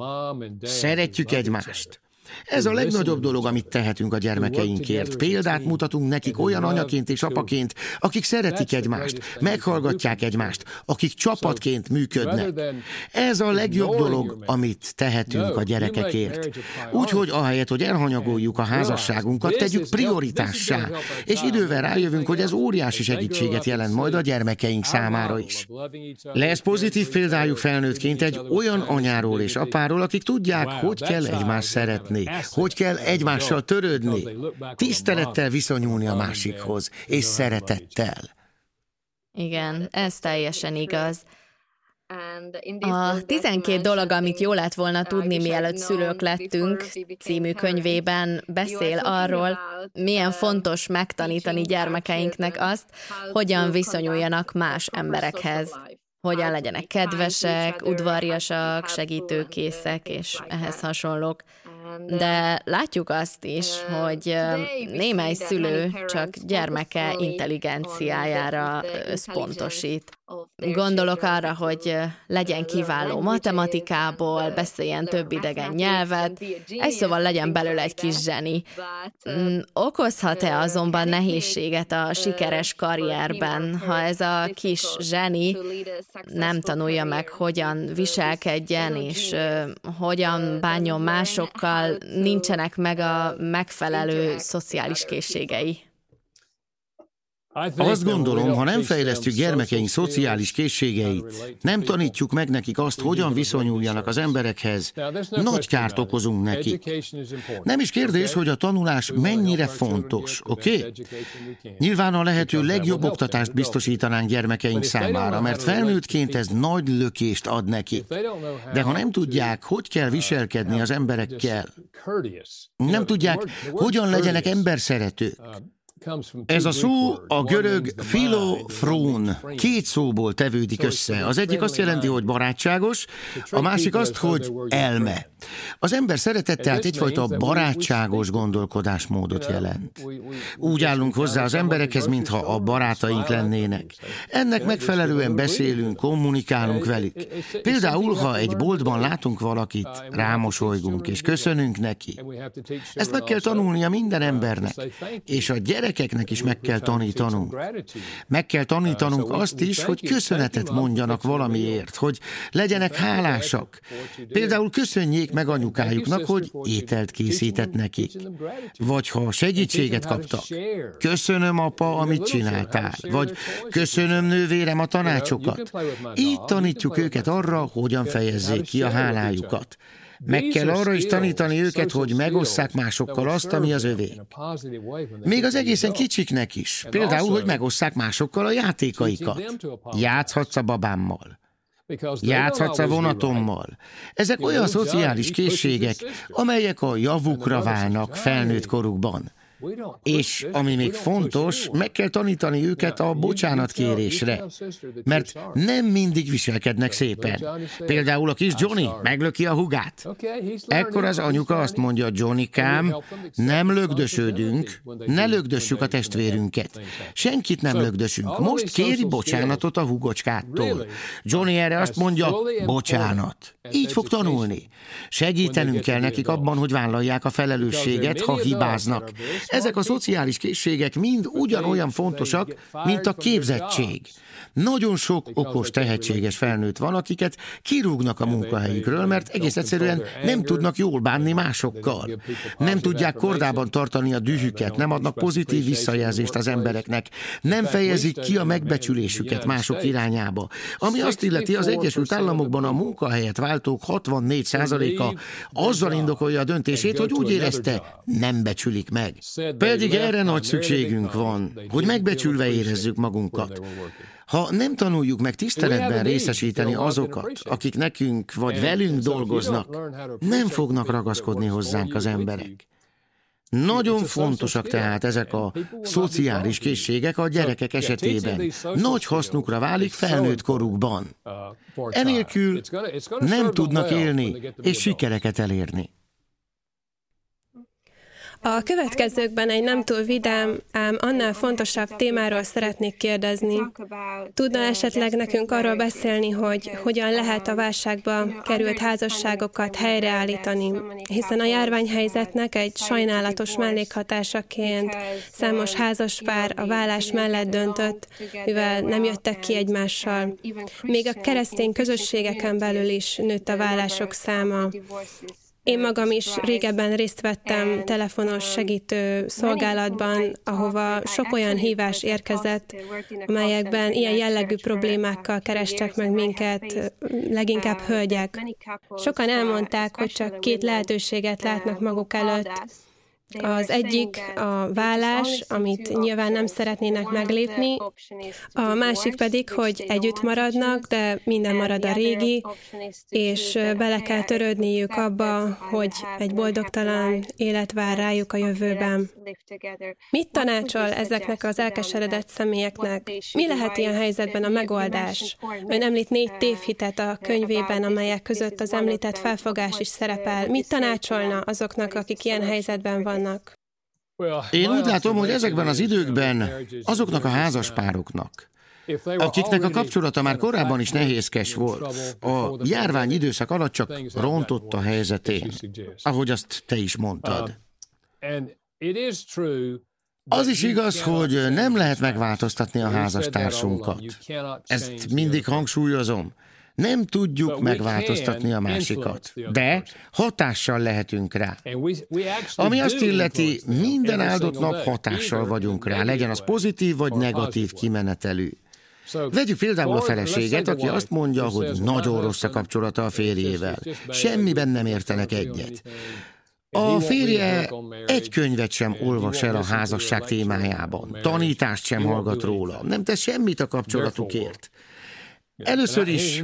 Szeretjük egymást. Ez a legnagyobb dolog, amit tehetünk a gyermekeinkért. Példát mutatunk nekik olyan anyaként és apaként, akik szeretik egymást, meghallgatják egymást, akik csapatként működnek. Ez a legjobb dolog, amit tehetünk a gyerekekért. Úgyhogy ahelyett, hogy elhanyagoljuk a házasságunkat, tegyük prioritássá, és idővel rájövünk, hogy ez óriási segítséget jelent majd a gyermekeink számára is. Lesz pozitív példájuk felnőttként egy olyan anyáról és apáról, akik tudják, hogy kell egymást szeretni tenni, hogy kell egymással törődni, tisztelettel viszonyulni a másikhoz, és szeretettel. Igen, ez teljesen igaz. A 12 dolog, amit jó lett volna tudni, mielőtt szülők lettünk, című könyvében beszél arról, milyen fontos megtanítani gyermekeinknek azt, hogyan viszonyuljanak más emberekhez hogyan legyenek kedvesek, udvariasak, segítőkészek és ehhez hasonlók. De látjuk azt is, hogy némely szülő csak gyermeke intelligenciájára összpontosít. Gondolok arra, hogy legyen kiváló matematikából, beszéljen több idegen nyelvet, egy szóval legyen belőle egy kis zseni. Mm, okozhat-e azonban nehézséget a sikeres karrierben, ha ez a kis zseni nem tanulja meg, hogyan viselkedjen, és hogyan bánjon másokkal, nincsenek meg a megfelelő szociális készségei? Azt gondolom, ha nem fejlesztjük gyermekeink szociális készségeit, nem tanítjuk meg nekik azt, hogyan viszonyuljanak az emberekhez, nagy kárt okozunk nekik. Nem is kérdés, hogy a tanulás mennyire fontos, oké? Okay? Nyilván a lehető legjobb oktatást biztosítanánk gyermekeink számára, mert felnőttként ez nagy lökést ad nekik. De ha nem tudják, hogy kell viselkedni az emberekkel, nem tudják, hogyan legyenek emberszeretők, ez a szó a görög filofrón két szóból tevődik össze. Az egyik azt jelenti, hogy barátságos, a másik azt, hogy elme. Az ember szeretet tehát egyfajta barátságos gondolkodásmódot jelent. Úgy állunk hozzá az emberekhez, mintha a barátaink lennének. Ennek megfelelően beszélünk, kommunikálunk velük. Például, ha egy boltban látunk valakit, rámosolygunk és köszönünk neki. Ezt meg kell tanulnia minden embernek, és a gyerekeknek is meg kell tanítanunk. Meg kell tanítanunk azt is, hogy köszönetet mondjanak valamiért, hogy legyenek hálásak. Például köszönjék meg anyukájuknak, hogy ételt készített nekik. Vagy ha segítséget kaptak. Köszönöm, apa, amit csináltál. Vagy köszönöm, nővérem, a tanácsokat. Így tanítjuk őket arra, hogyan fejezzék ki a hálájukat. Meg kell arra is tanítani őket, hogy megosszák másokkal azt, ami az övék. Még az egészen kicsiknek is. Például, hogy megosszák másokkal a játékaikat. Játszhatsz a babámmal. Játszhatsz a vonatommal. Ezek olyan szociális készségek, amelyek a javukra válnak felnőtt korukban. És ami még fontos, meg kell tanítani őket a bocsánatkérésre, mert nem mindig viselkednek szépen. Például a kis Johnny meglöki a hugát. Ekkor az anyuka azt mondja, Johnnykám, nem lögdösödünk, ne lögdössük a testvérünket. Senkit nem lögdösünk. Most kéri bocsánatot a hugocskától. Johnny erre azt mondja, bocsánat. Így fog tanulni. Segítenünk kell nekik abban, hogy vállalják a felelősséget, ha hibáznak. Ezek a szociális készségek mind ugyanolyan fontosak, mint a képzettség. Nagyon sok okos, tehetséges felnőtt van, akiket kirúgnak a munkahelyükről, mert egész egyszerűen nem tudnak jól bánni másokkal. Nem tudják kordában tartani a dühüket, nem adnak pozitív visszajelzést az embereknek, nem fejezik ki a megbecsülésüket mások irányába. Ami azt illeti, az Egyesült Államokban a munkahelyet váltók 64%-a azzal indokolja a döntését, hogy úgy érezte, nem becsülik meg. Pedig erre nagy szükségünk van, hogy megbecsülve érezzük magunkat. Ha nem tanuljuk meg tiszteletben részesíteni azokat, akik nekünk vagy velünk dolgoznak, nem fognak ragaszkodni hozzánk az emberek. Nagyon fontosak tehát ezek a szociális készségek a gyerekek esetében. Nagy hasznukra válik felnőtt korukban. Enélkül nem tudnak élni és sikereket elérni. A következőkben egy nem túl vidám, ám annál fontosabb témáról szeretnék kérdezni. Tudna esetleg nekünk arról beszélni, hogy hogyan lehet a válságba került házasságokat helyreállítani, hiszen a járványhelyzetnek egy sajnálatos mellékhatásaként számos házaspár a vállás mellett döntött, mivel nem jöttek ki egymással. Még a keresztény közösségeken belül is nőtt a vállások száma. Én magam is régebben részt vettem telefonos segítő szolgálatban, ahova sok olyan hívás érkezett, amelyekben ilyen jellegű problémákkal kerestek meg minket, leginkább hölgyek. Sokan elmondták, hogy csak két lehetőséget látnak maguk előtt, az egyik a vállás, amit nyilván nem szeretnének meglépni, a másik pedig, hogy együtt maradnak, de minden marad a régi, és bele kell törődniük abba, hogy egy boldogtalan élet vár rájuk a jövőben. Mit tanácsol ezeknek az elkeseredett személyeknek? Mi lehet ilyen helyzetben a megoldás? Ön említ négy tévhitet a könyvében, amelyek között az említett felfogás is szerepel. Mit tanácsolna azoknak, akik ilyen helyzetben vannak? Vannak? Én úgy látom, hogy ezekben az időkben azoknak a házaspároknak, akiknek a kapcsolata már korábban is nehézkes volt, a járvány időszak alatt csak rontott a helyzetén, ahogy azt te is mondtad. Az is igaz, hogy nem lehet megváltoztatni a házastársunkat. Ezt mindig hangsúlyozom. Nem tudjuk megváltoztatni a másikat, de hatással lehetünk rá. Ami azt illeti, minden áldott nap hatással vagyunk rá, legyen az pozitív vagy negatív kimenetelű. Vegyük például a feleséget, aki azt mondja, hogy nagyon rossz a kapcsolata a férjével. Semmiben nem értenek egyet. A férje egy könyvet sem olvas el a házasság témájában, tanítást sem hallgat róla, nem tesz semmit a kapcsolatukért. Először is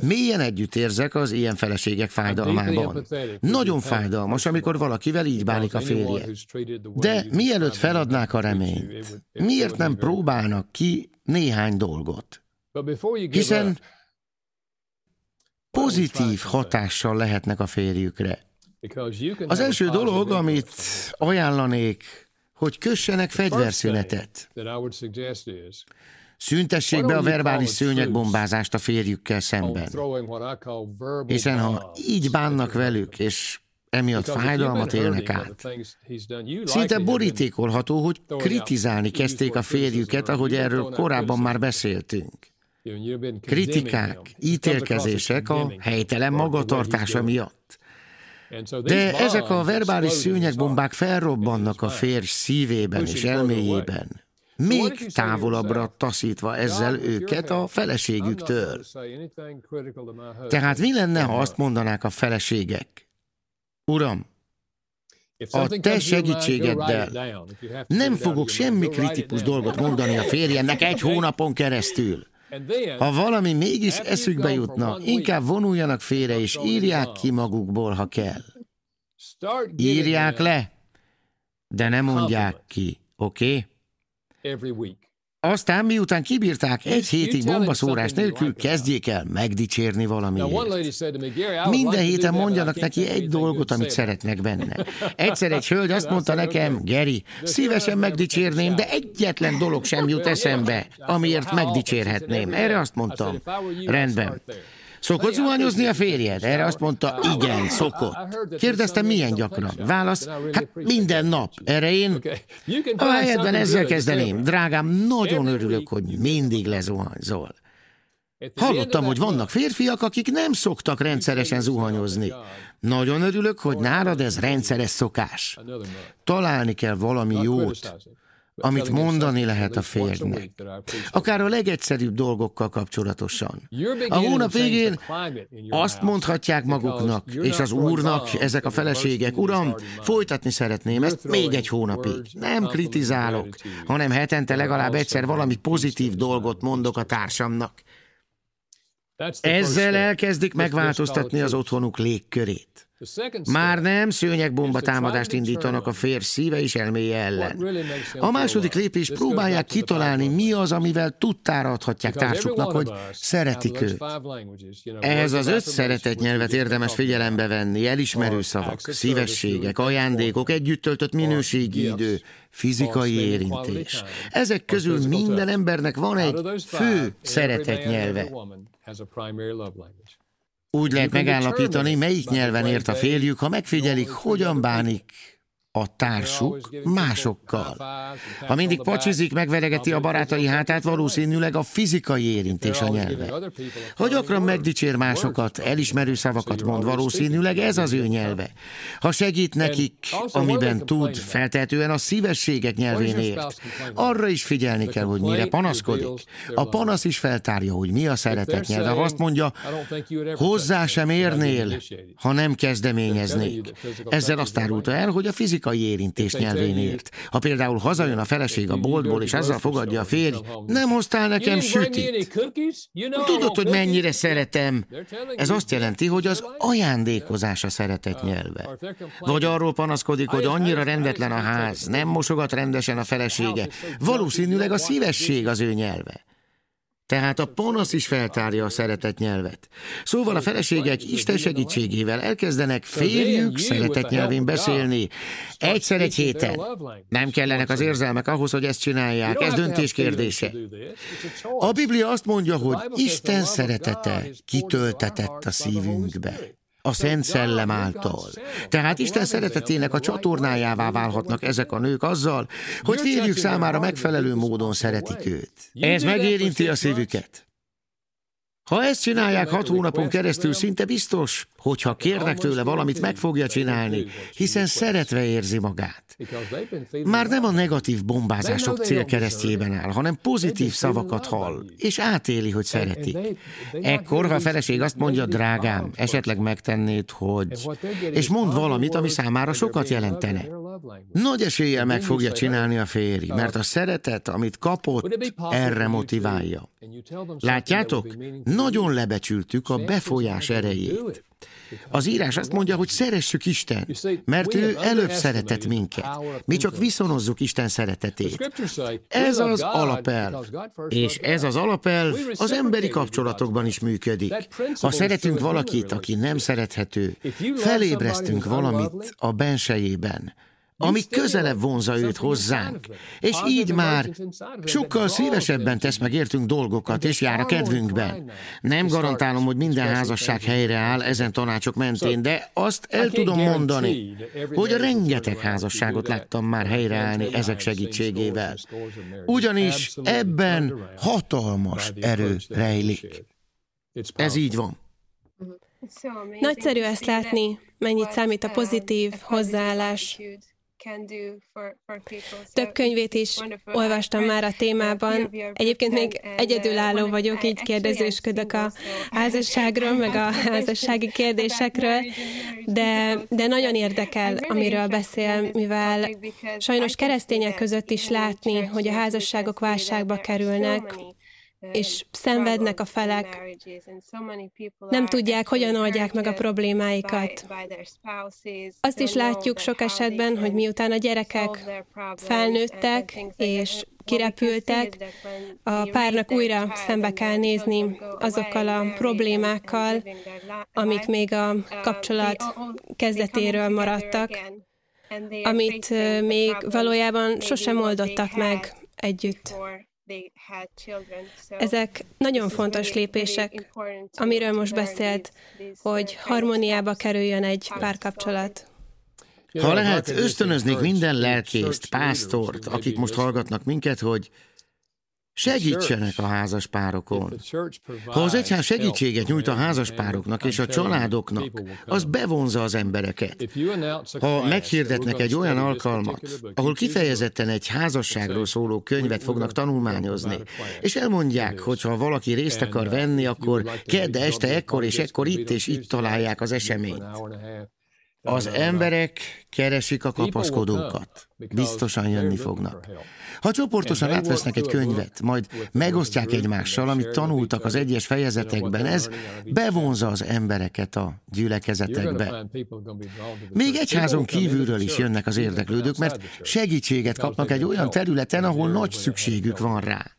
mélyen együtt érzek az ilyen feleségek fájdalmában. Nagyon fájdalmas, amikor valakivel így bánik a férje. De mielőtt feladnák a reményt, miért nem próbálnak ki néhány dolgot? Hiszen pozitív hatással lehetnek a férjükre. Az első dolog, amit ajánlanék, hogy kössenek fegyverszünetet. Szüntessék be a verbális szőnyegbombázást a férjükkel szemben. Hiszen ha így bánnak velük, és emiatt fájdalmat élnek át. Szinte borítékolható, hogy kritizálni kezdték a férjüket, ahogy erről korábban már beszéltünk. Kritikák, ítélkezések a helytelen magatartása miatt. De ezek a verbális szőnyegbombák felrobbannak a férj szívében és elméjében még távolabbra taszítva ezzel őket a feleségüktől. Tehát mi lenne, ha azt mondanák a feleségek? Uram, a te segítségeddel nem fogok semmi kritikus dolgot mondani a férjemnek egy (laughs) hónapon keresztül. Ha valami mégis eszükbe jutna, inkább vonuljanak félre és írják ki magukból, ha kell. Írják le, de nem mondják ki, oké? Okay? Aztán miután kibírták egy hétig bombaszórás nélkül, kezdjék el megdicsérni valamiért. Minden héten mondjanak neki egy dolgot, amit szeretnek benne. (laughs) Egyszer egy hölgy azt mondta nekem, Geri, szívesen megdicsérném, de egyetlen dolog sem jut eszembe, amiért megdicsérhetném. Erre azt mondtam, rendben. Szokott zuhanyozni a férjed? Erre azt mondta, igen, szokott. Kérdeztem, milyen gyakran? Válasz, hát minden nap. Erre én a helyedben ezzel kezdeném. Drágám, nagyon örülök, hogy mindig lezuhanyzol. Hallottam, hogy vannak férfiak, akik nem szoktak rendszeresen zuhanyozni. Nagyon örülök, hogy nálad ez rendszeres szokás. Találni kell valami jót, amit mondani lehet a férjnek. Akár a legegyszerűbb dolgokkal kapcsolatosan. A hónap végén azt mondhatják maguknak, és az úrnak, ezek a feleségek, uram, folytatni szeretném ezt még egy hónapig. Nem kritizálok, hanem hetente legalább egyszer valami pozitív dolgot mondok a társamnak. Ezzel elkezdik megváltoztatni az otthonuk légkörét. Már nem szőnyegbomba támadást indítanak a férj szíve és elméje ellen. A második lépés próbálják kitalálni, mi az, amivel tudtára adhatják társuknak, hogy szeretik őt. Ehhez az öt szeretett nyelvet érdemes figyelembe venni, elismerő szavak, szívességek, ajándékok, együtt töltött minőségi idő, fizikai érintés. Ezek közül minden embernek van egy fő szeretett nyelve. Úgy lehet megállapítani, melyik nyelven ért a férjük, ha megfigyelik, hogyan bánik a társuk másokkal. Ha mindig pacsizik, megveregeti a barátai hátát, valószínűleg a fizikai érintés a nyelve. Ha gyakran megdicsér másokat, elismerő szavakat mond, valószínűleg ez az ő nyelve. Ha segít nekik, amiben tud, feltehetően a szívességek nyelvén ért. Arra is figyelni kell, hogy mire panaszkodik. A panasz is feltárja, hogy mi a szeretet nyelve. Ha azt mondja, hozzá sem érnél, ha nem kezdeményeznék. Ezzel azt árulta el, hogy a fizikai fizikai érintés nyelvén ért. Ha például hazajön a feleség a boltból, és azzal fogadja a férj, nem hoztál nekem sütit. Tudod, hogy mennyire szeretem. Ez azt jelenti, hogy az ajándékozás a szeretet nyelve. Vagy arról panaszkodik, hogy annyira rendetlen a ház, nem mosogat rendesen a felesége. Valószínűleg a szívesség az ő nyelve. Tehát a panasz is feltárja a szeretet nyelvet. Szóval a feleségek Isten segítségével elkezdenek férjük szeretet nyelvén beszélni. Egyszer egy héten. Nem kellenek az érzelmek ahhoz, hogy ezt csinálják. Ez döntés kérdése. A Biblia azt mondja, hogy Isten szeretete kitöltetett a szívünkbe a Szent Szellem által. Tehát Isten szeretetének a csatornájává válhatnak ezek a nők azzal, hogy férjük számára megfelelő módon szeretik őt. Ez megérinti a szívüket. Ha ezt csinálják hat hónapon keresztül, szinte biztos, hogyha kérnek tőle valamit, meg fogja csinálni, hiszen szeretve érzi magát. Már nem a negatív bombázások célkeresztjében áll, hanem pozitív szavakat hall, és átéli, hogy szereti. Ekkor, ha a feleség azt mondja, drágám, esetleg megtennéd, hogy... És mond valamit, ami számára sokat jelentene. Nagy eséllyel meg fogja csinálni a férj, mert a szeretet, amit kapott, erre motiválja. Látjátok? Nagyon lebecsültük a befolyás erejét. Az írás azt mondja, hogy szeressük Isten, mert ő előbb szeretett minket. Mi csak viszonozzuk Isten szeretetét. Ez az alapelv. És ez az alapelv az emberi kapcsolatokban is működik. Ha szeretünk valakit, aki nem szerethető, felébresztünk valamit a bensejében, ami közelebb vonza őt hozzánk, és így már sokkal szívesebben tesz meg értünk dolgokat, és jár a kedvünkben. Nem garantálom, hogy minden házasság helyreáll ezen tanácsok mentén, de azt el tudom mondani, hogy rengeteg házasságot láttam már helyreállni ezek segítségével. Ugyanis ebben hatalmas erő rejlik. Ez így van. Nagyszerű ezt látni, mennyit számít a pozitív hozzáállás. Több könyvét is olvastam már a témában. Egyébként még egyedülálló vagyok, így kérdezősködök a házasságról, (laughs) meg a házassági kérdésekről, de, de nagyon érdekel, amiről beszél, mivel sajnos keresztények között is látni, hogy a házasságok válságba kerülnek, és szenvednek a felek, nem tudják, hogyan oldják meg a problémáikat. Azt is látjuk sok esetben, hogy miután a gyerekek felnőttek és kirepültek, a párnak újra szembe kell nézni azokkal a problémákkal, amik még a kapcsolat kezdetéről maradtak, amit még valójában sosem oldottak meg együtt. Ezek nagyon fontos lépések, amiről most beszélt, hogy harmóniába kerüljön egy párkapcsolat. Ha lehet, ösztönöznék minden lelkészt, pásztort, akik most hallgatnak minket, hogy Segítsenek a házaspárokon. Ha az egyház segítséget nyújt a házaspároknak és a családoknak, az bevonza az embereket. Ha meghirdetnek egy olyan alkalmat, ahol kifejezetten egy házasságról szóló könyvet fognak tanulmányozni, és elmondják, hogy ha valaki részt akar venni, akkor kedd este ekkor és ekkor itt és itt találják az eseményt. Az emberek keresik a kapaszkodókat. Biztosan jönni fognak. Ha csoportosan átvesznek egy könyvet, majd megosztják egymással, amit tanultak az egyes fejezetekben, ez bevonza az embereket a gyülekezetekbe. Még egyházon kívülről is jönnek az érdeklődők, mert segítséget kapnak egy olyan területen, ahol nagy szükségük van rá.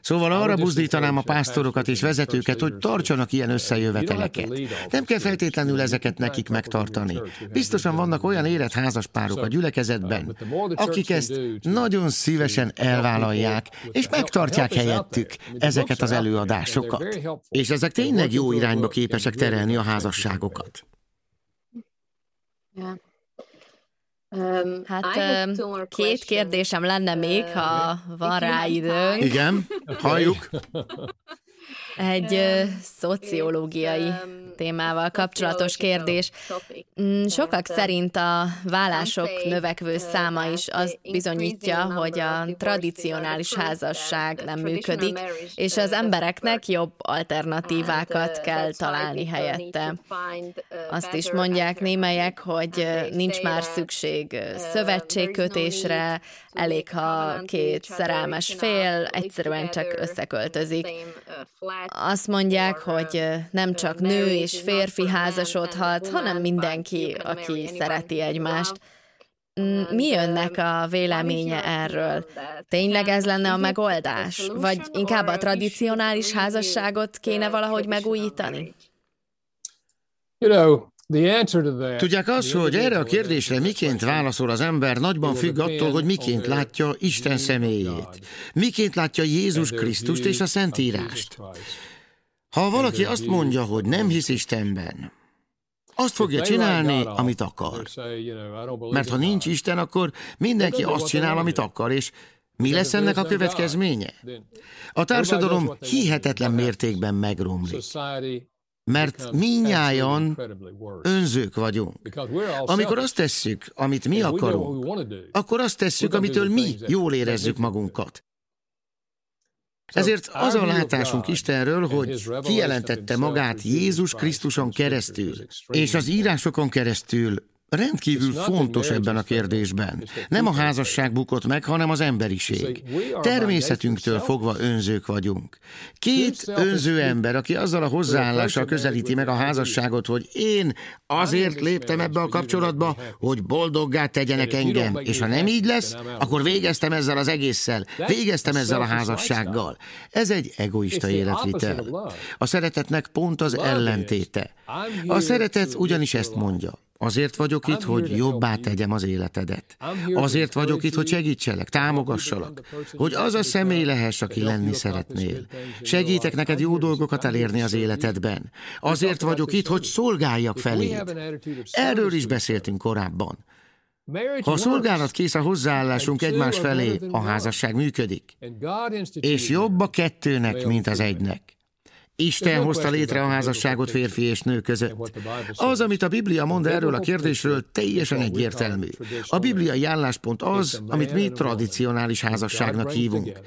Szóval arra buzdítanám a pásztorokat és vezetőket, hogy tartsanak ilyen összejöveteleket. Nem kell feltétlenül ezeket nekik megtartani. Biztosan vannak olyan érett házaspárok a gyülekezetben, akik ezt nagyon szívesen elvállalják, és megtartják helyettük ezeket az előadásokat. És ezek tényleg jó irányba képesek terelni a házasságokat. Hát két kérdésem lenne még, ha van rá időnk. Igen, halljuk. (laughs) Egy szociológiai témával kapcsolatos kérdés. Mm, sokak szerint a vállások növekvő száma is az bizonyítja, hogy a tradicionális házasság nem működik, és az embereknek jobb alternatívákat kell találni helyette. Azt is mondják némelyek, hogy nincs már szükség szövetségkötésre, elég, ha két szerelmes fél egyszerűen csak összeköltözik. Azt mondják, hogy nem csak nő és férfi házasodhat, hanem mindenki, aki szereti egymást. Mi önnek a véleménye erről? Tényleg ez lenne a megoldás? Vagy inkább a tradicionális házasságot kéne valahogy megújítani? You know, Tudják azt, hogy erre a kérdésre miként válaszol az ember, nagyban függ attól, hogy miként látja Isten személyét, miként látja Jézus Krisztust és a Szentírást. Ha valaki azt mondja, hogy nem hisz Istenben, azt fogja csinálni, amit akar. Mert ha nincs Isten, akkor mindenki azt csinál, amit akar, és Mi lesz ennek a következménye? A társadalom hihetetlen mértékben megromlik, mert minnyáján önzők vagyunk. Amikor azt tesszük, amit mi akarunk, akkor azt tesszük, amitől mi jól érezzük magunkat. Ezért az a látásunk Istenről, hogy kijelentette magát Jézus Krisztuson keresztül, és az írásokon keresztül rendkívül fontos ebben a kérdésben. Nem a házasság bukott meg, hanem az emberiség. Természetünktől fogva önzők vagyunk. Két önző ember, aki azzal a hozzáállással közelíti meg a házasságot, hogy én azért léptem ebbe a kapcsolatba, hogy boldoggá tegyenek engem, és ha nem így lesz, akkor végeztem ezzel az egésszel, végeztem ezzel a házassággal. Ez egy egoista életvitel. A szeretetnek pont az ellentéte. A szeretet ugyanis ezt mondja. Azért vagyok itt, hogy jobbá tegyem az életedet. Azért vagyok itt, hogy segítselek, támogassalak. Hogy az a személy lehess, aki lenni szeretnél. Segítek neked jó dolgokat elérni az életedben. Azért vagyok itt, hogy szolgáljak feléd. Erről is beszéltünk korábban. Ha a szolgálat kész a hozzáállásunk egymás felé, a házasság működik. És jobb a kettőnek, mint az egynek. Isten hozta létre a házasságot férfi és nő között. Az, amit a Biblia mond erről a kérdésről, teljesen egyértelmű. A bibliai álláspont az, amit mi tradicionális házasságnak hívunk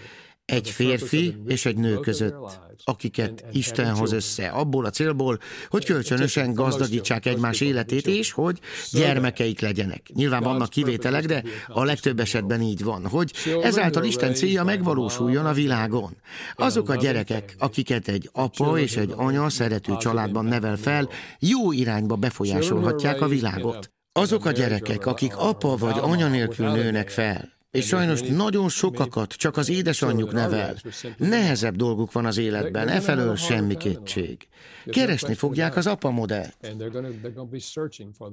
egy férfi és egy nő között, akiket Isten hoz össze abból a célból, hogy kölcsönösen gazdagítsák egymás életét, és hogy gyermekeik legyenek. Nyilván vannak kivételek, de a legtöbb esetben így van, hogy ezáltal Isten célja megvalósuljon a világon. Azok a gyerekek, akiket egy apa és egy anya szerető családban nevel fel, jó irányba befolyásolhatják a világot. Azok a gyerekek, akik apa vagy anya nélkül nőnek fel, és sajnos nagyon sokakat csak az édesanyjuk nevel. Nehezebb dolguk van az életben, efelől semmi kétség. Keresni fogják az apa modellt.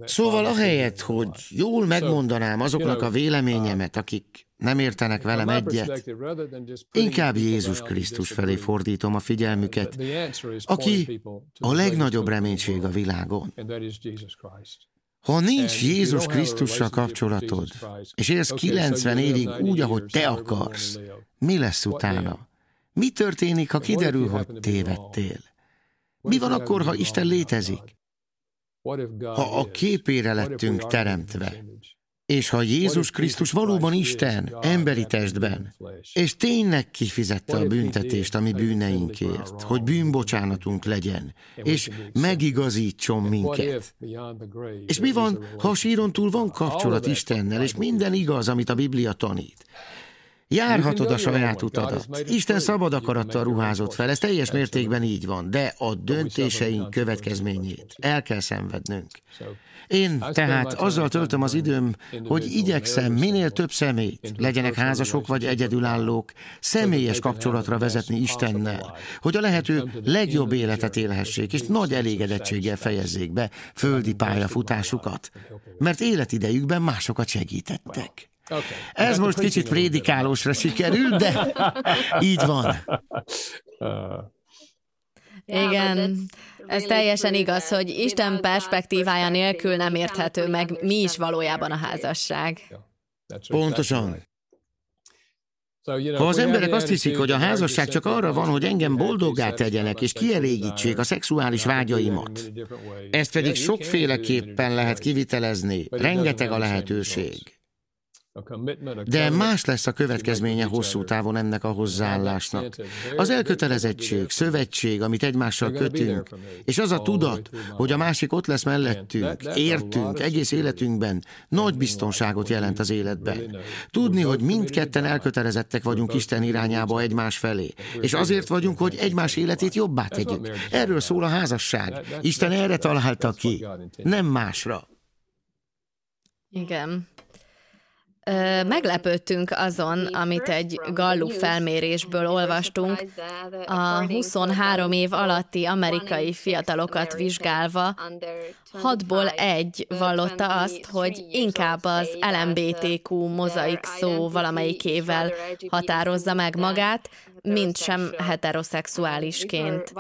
Szóval ahelyett, hogy jól megmondanám azoknak a véleményemet, akik nem értenek velem egyet, inkább Jézus Krisztus felé fordítom a figyelmüket, aki a legnagyobb reménység a világon. Ha nincs Jézus Krisztussal kapcsolatod, és élsz 90 évig úgy, ahogy te akarsz, mi lesz utána? Mi történik, ha kiderül, hogy tévedtél? Mi van akkor, ha Isten létezik? Ha a képére lettünk teremtve, és ha Jézus Krisztus valóban Isten, emberi testben, és tényleg kifizette a büntetést a mi bűneinkért, hogy bűnbocsánatunk legyen, és megigazítson minket. És mi van, ha a síron túl van kapcsolat Istennel, és minden igaz, amit a Biblia tanít? Járhatod a saját utadat. Isten szabad akarattal ruházott fel, ez teljes mértékben így van, de a döntéseink következményét el kell szenvednünk. Én tehát azzal töltöm az időm, hogy igyekszem minél több szemét, legyenek házasok vagy egyedülállók, személyes kapcsolatra vezetni Istennel, hogy a lehető legjobb életet élhessék, és nagy elégedettséggel fejezzék be földi pályafutásukat, mert életidejükben másokat segítettek. Ez most kicsit prédikálósra sikerült, de így van. Igen, ez teljesen igaz, hogy Isten perspektívája nélkül nem érthető meg, mi is valójában a házasság. Pontosan. Ha az emberek azt hiszik, hogy a házasság csak arra van, hogy engem boldoggá tegyenek és kielégítsék a szexuális vágyaimat, ezt pedig sokféleképpen lehet kivitelezni, rengeteg a lehetőség. De más lesz a következménye hosszú távon ennek a hozzáállásnak. Az elkötelezettség, szövetség, amit egymással kötünk, és az a tudat, hogy a másik ott lesz mellettünk, értünk, egész életünkben, nagy biztonságot jelent az életben. Tudni, hogy mindketten elkötelezettek vagyunk Isten irányába egymás felé, és azért vagyunk, hogy egymás életét jobbá tegyük. Erről szól a házasság. Isten erre találta ki, nem másra. Igen. Meglepődtünk azon, amit egy Gallup felmérésből olvastunk, a 23 év alatti amerikai fiatalokat vizsgálva, hatból egy vallotta azt, hogy inkább az LMBTQ mozaik szó valamelyikével határozza meg magát, mint sem heteroszexuálisként.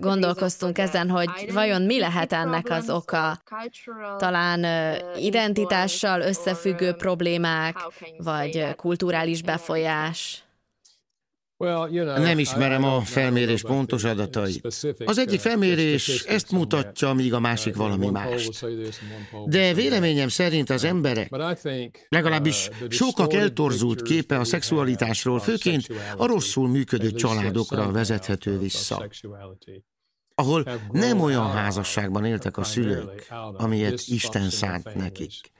Gondolkoztunk ezen, hogy vajon mi lehet ennek az oka? Talán identitással összefüggő problémák, vagy kulturális befolyás? Nem ismerem a felmérés pontos adatait. Az egyik felmérés ezt mutatja, míg a másik valami mást. De véleményem szerint az emberek, legalábbis sokak eltorzult képe a szexualitásról, főként a rosszul működő családokra vezethető vissza. ahol nem olyan házasságban éltek a szülők, amilyet Isten szánt nekik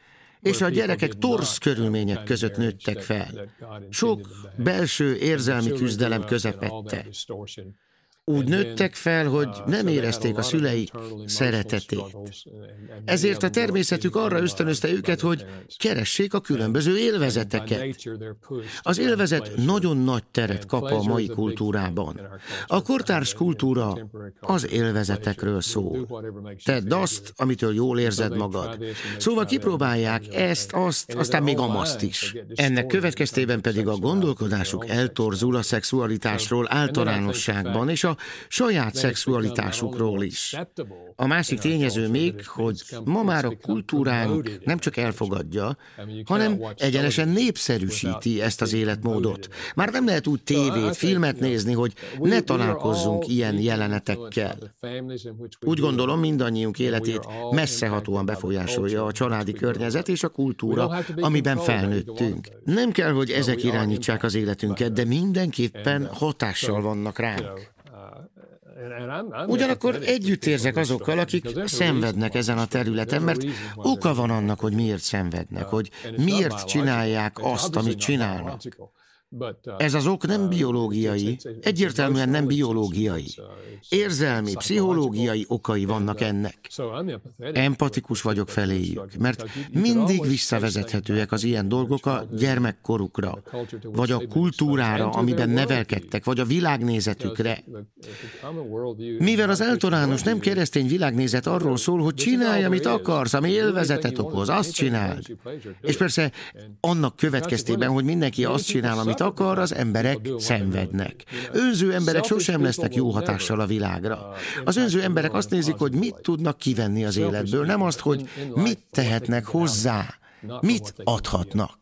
és a gyerekek torsz körülmények között nőttek fel. Sok belső érzelmi küzdelem közepette. Úgy nőttek fel, hogy nem érezték a szüleik szeretetét. Ezért a természetük arra ösztönözte őket, hogy keressék a különböző élvezeteket. Az élvezet nagyon nagy teret kap a mai kultúrában. A kortárs kultúra az élvezetekről szól. Tedd azt, amitől jól érzed magad. Szóval kipróbálják ezt, azt, aztán még amaszt is. Ennek következtében pedig a gondolkodásuk eltorzul a szexualitásról általánosságban, és a saját szexualitásukról is. A másik tényező még, hogy ma már a kultúránk nem csak elfogadja, hanem egyenesen népszerűsíti ezt az életmódot. Már nem lehet úgy tévét, filmet nézni, hogy ne találkozzunk ilyen jelenetekkel. Úgy gondolom, mindannyiunk életét messzehatóan befolyásolja a családi környezet és a kultúra, amiben felnőttünk. Nem kell, hogy ezek irányítsák az életünket, de mindenképpen hatással vannak ránk. Ugyanakkor együtt érzek azokkal, akik szenvednek ezen a területen, mert oka van annak, hogy miért szenvednek, hogy miért csinálják azt, amit csinálnak. Uh, Ez az ok nem uh, biológiai, egyértelműen nem biológiai. Uh, Érzelmi, pszichológiai okai vannak ennek. Empatikus vagyok feléjük, mert mindig visszavezethetőek az ilyen dolgok a gyermekkorukra, vagy a kultúrára, amiben nevelkedtek, vagy a világnézetükre. Mivel az általános nem keresztény világnézet arról szól, hogy csinálj, amit akarsz, ami élvezetet okoz, azt csináld. És persze annak következtében, hogy mindenki azt csinál, amit amit akar, az emberek szenvednek. Önző emberek sosem lesznek jó hatással a világra. Az önző emberek azt nézik, hogy mit tudnak kivenni az életből, nem azt, hogy mit tehetnek hozzá, mit adhatnak.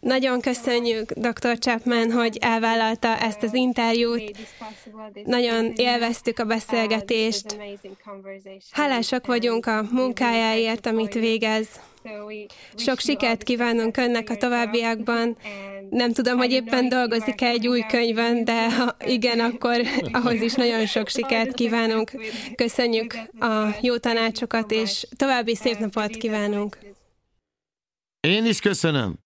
Nagyon köszönjük dr. Chapman, hogy elvállalta ezt az interjút. Nagyon élveztük a beszélgetést. Hálásak vagyunk a munkájáért, amit végez. Sok sikert kívánunk önnek a továbbiakban. Nem tudom, hogy éppen dolgozik-e egy új könyvön, de ha igen, akkor ahhoz is nagyon sok sikert kívánunk. Köszönjük a jó tanácsokat, és további szép napot kívánunk. Én is köszönöm.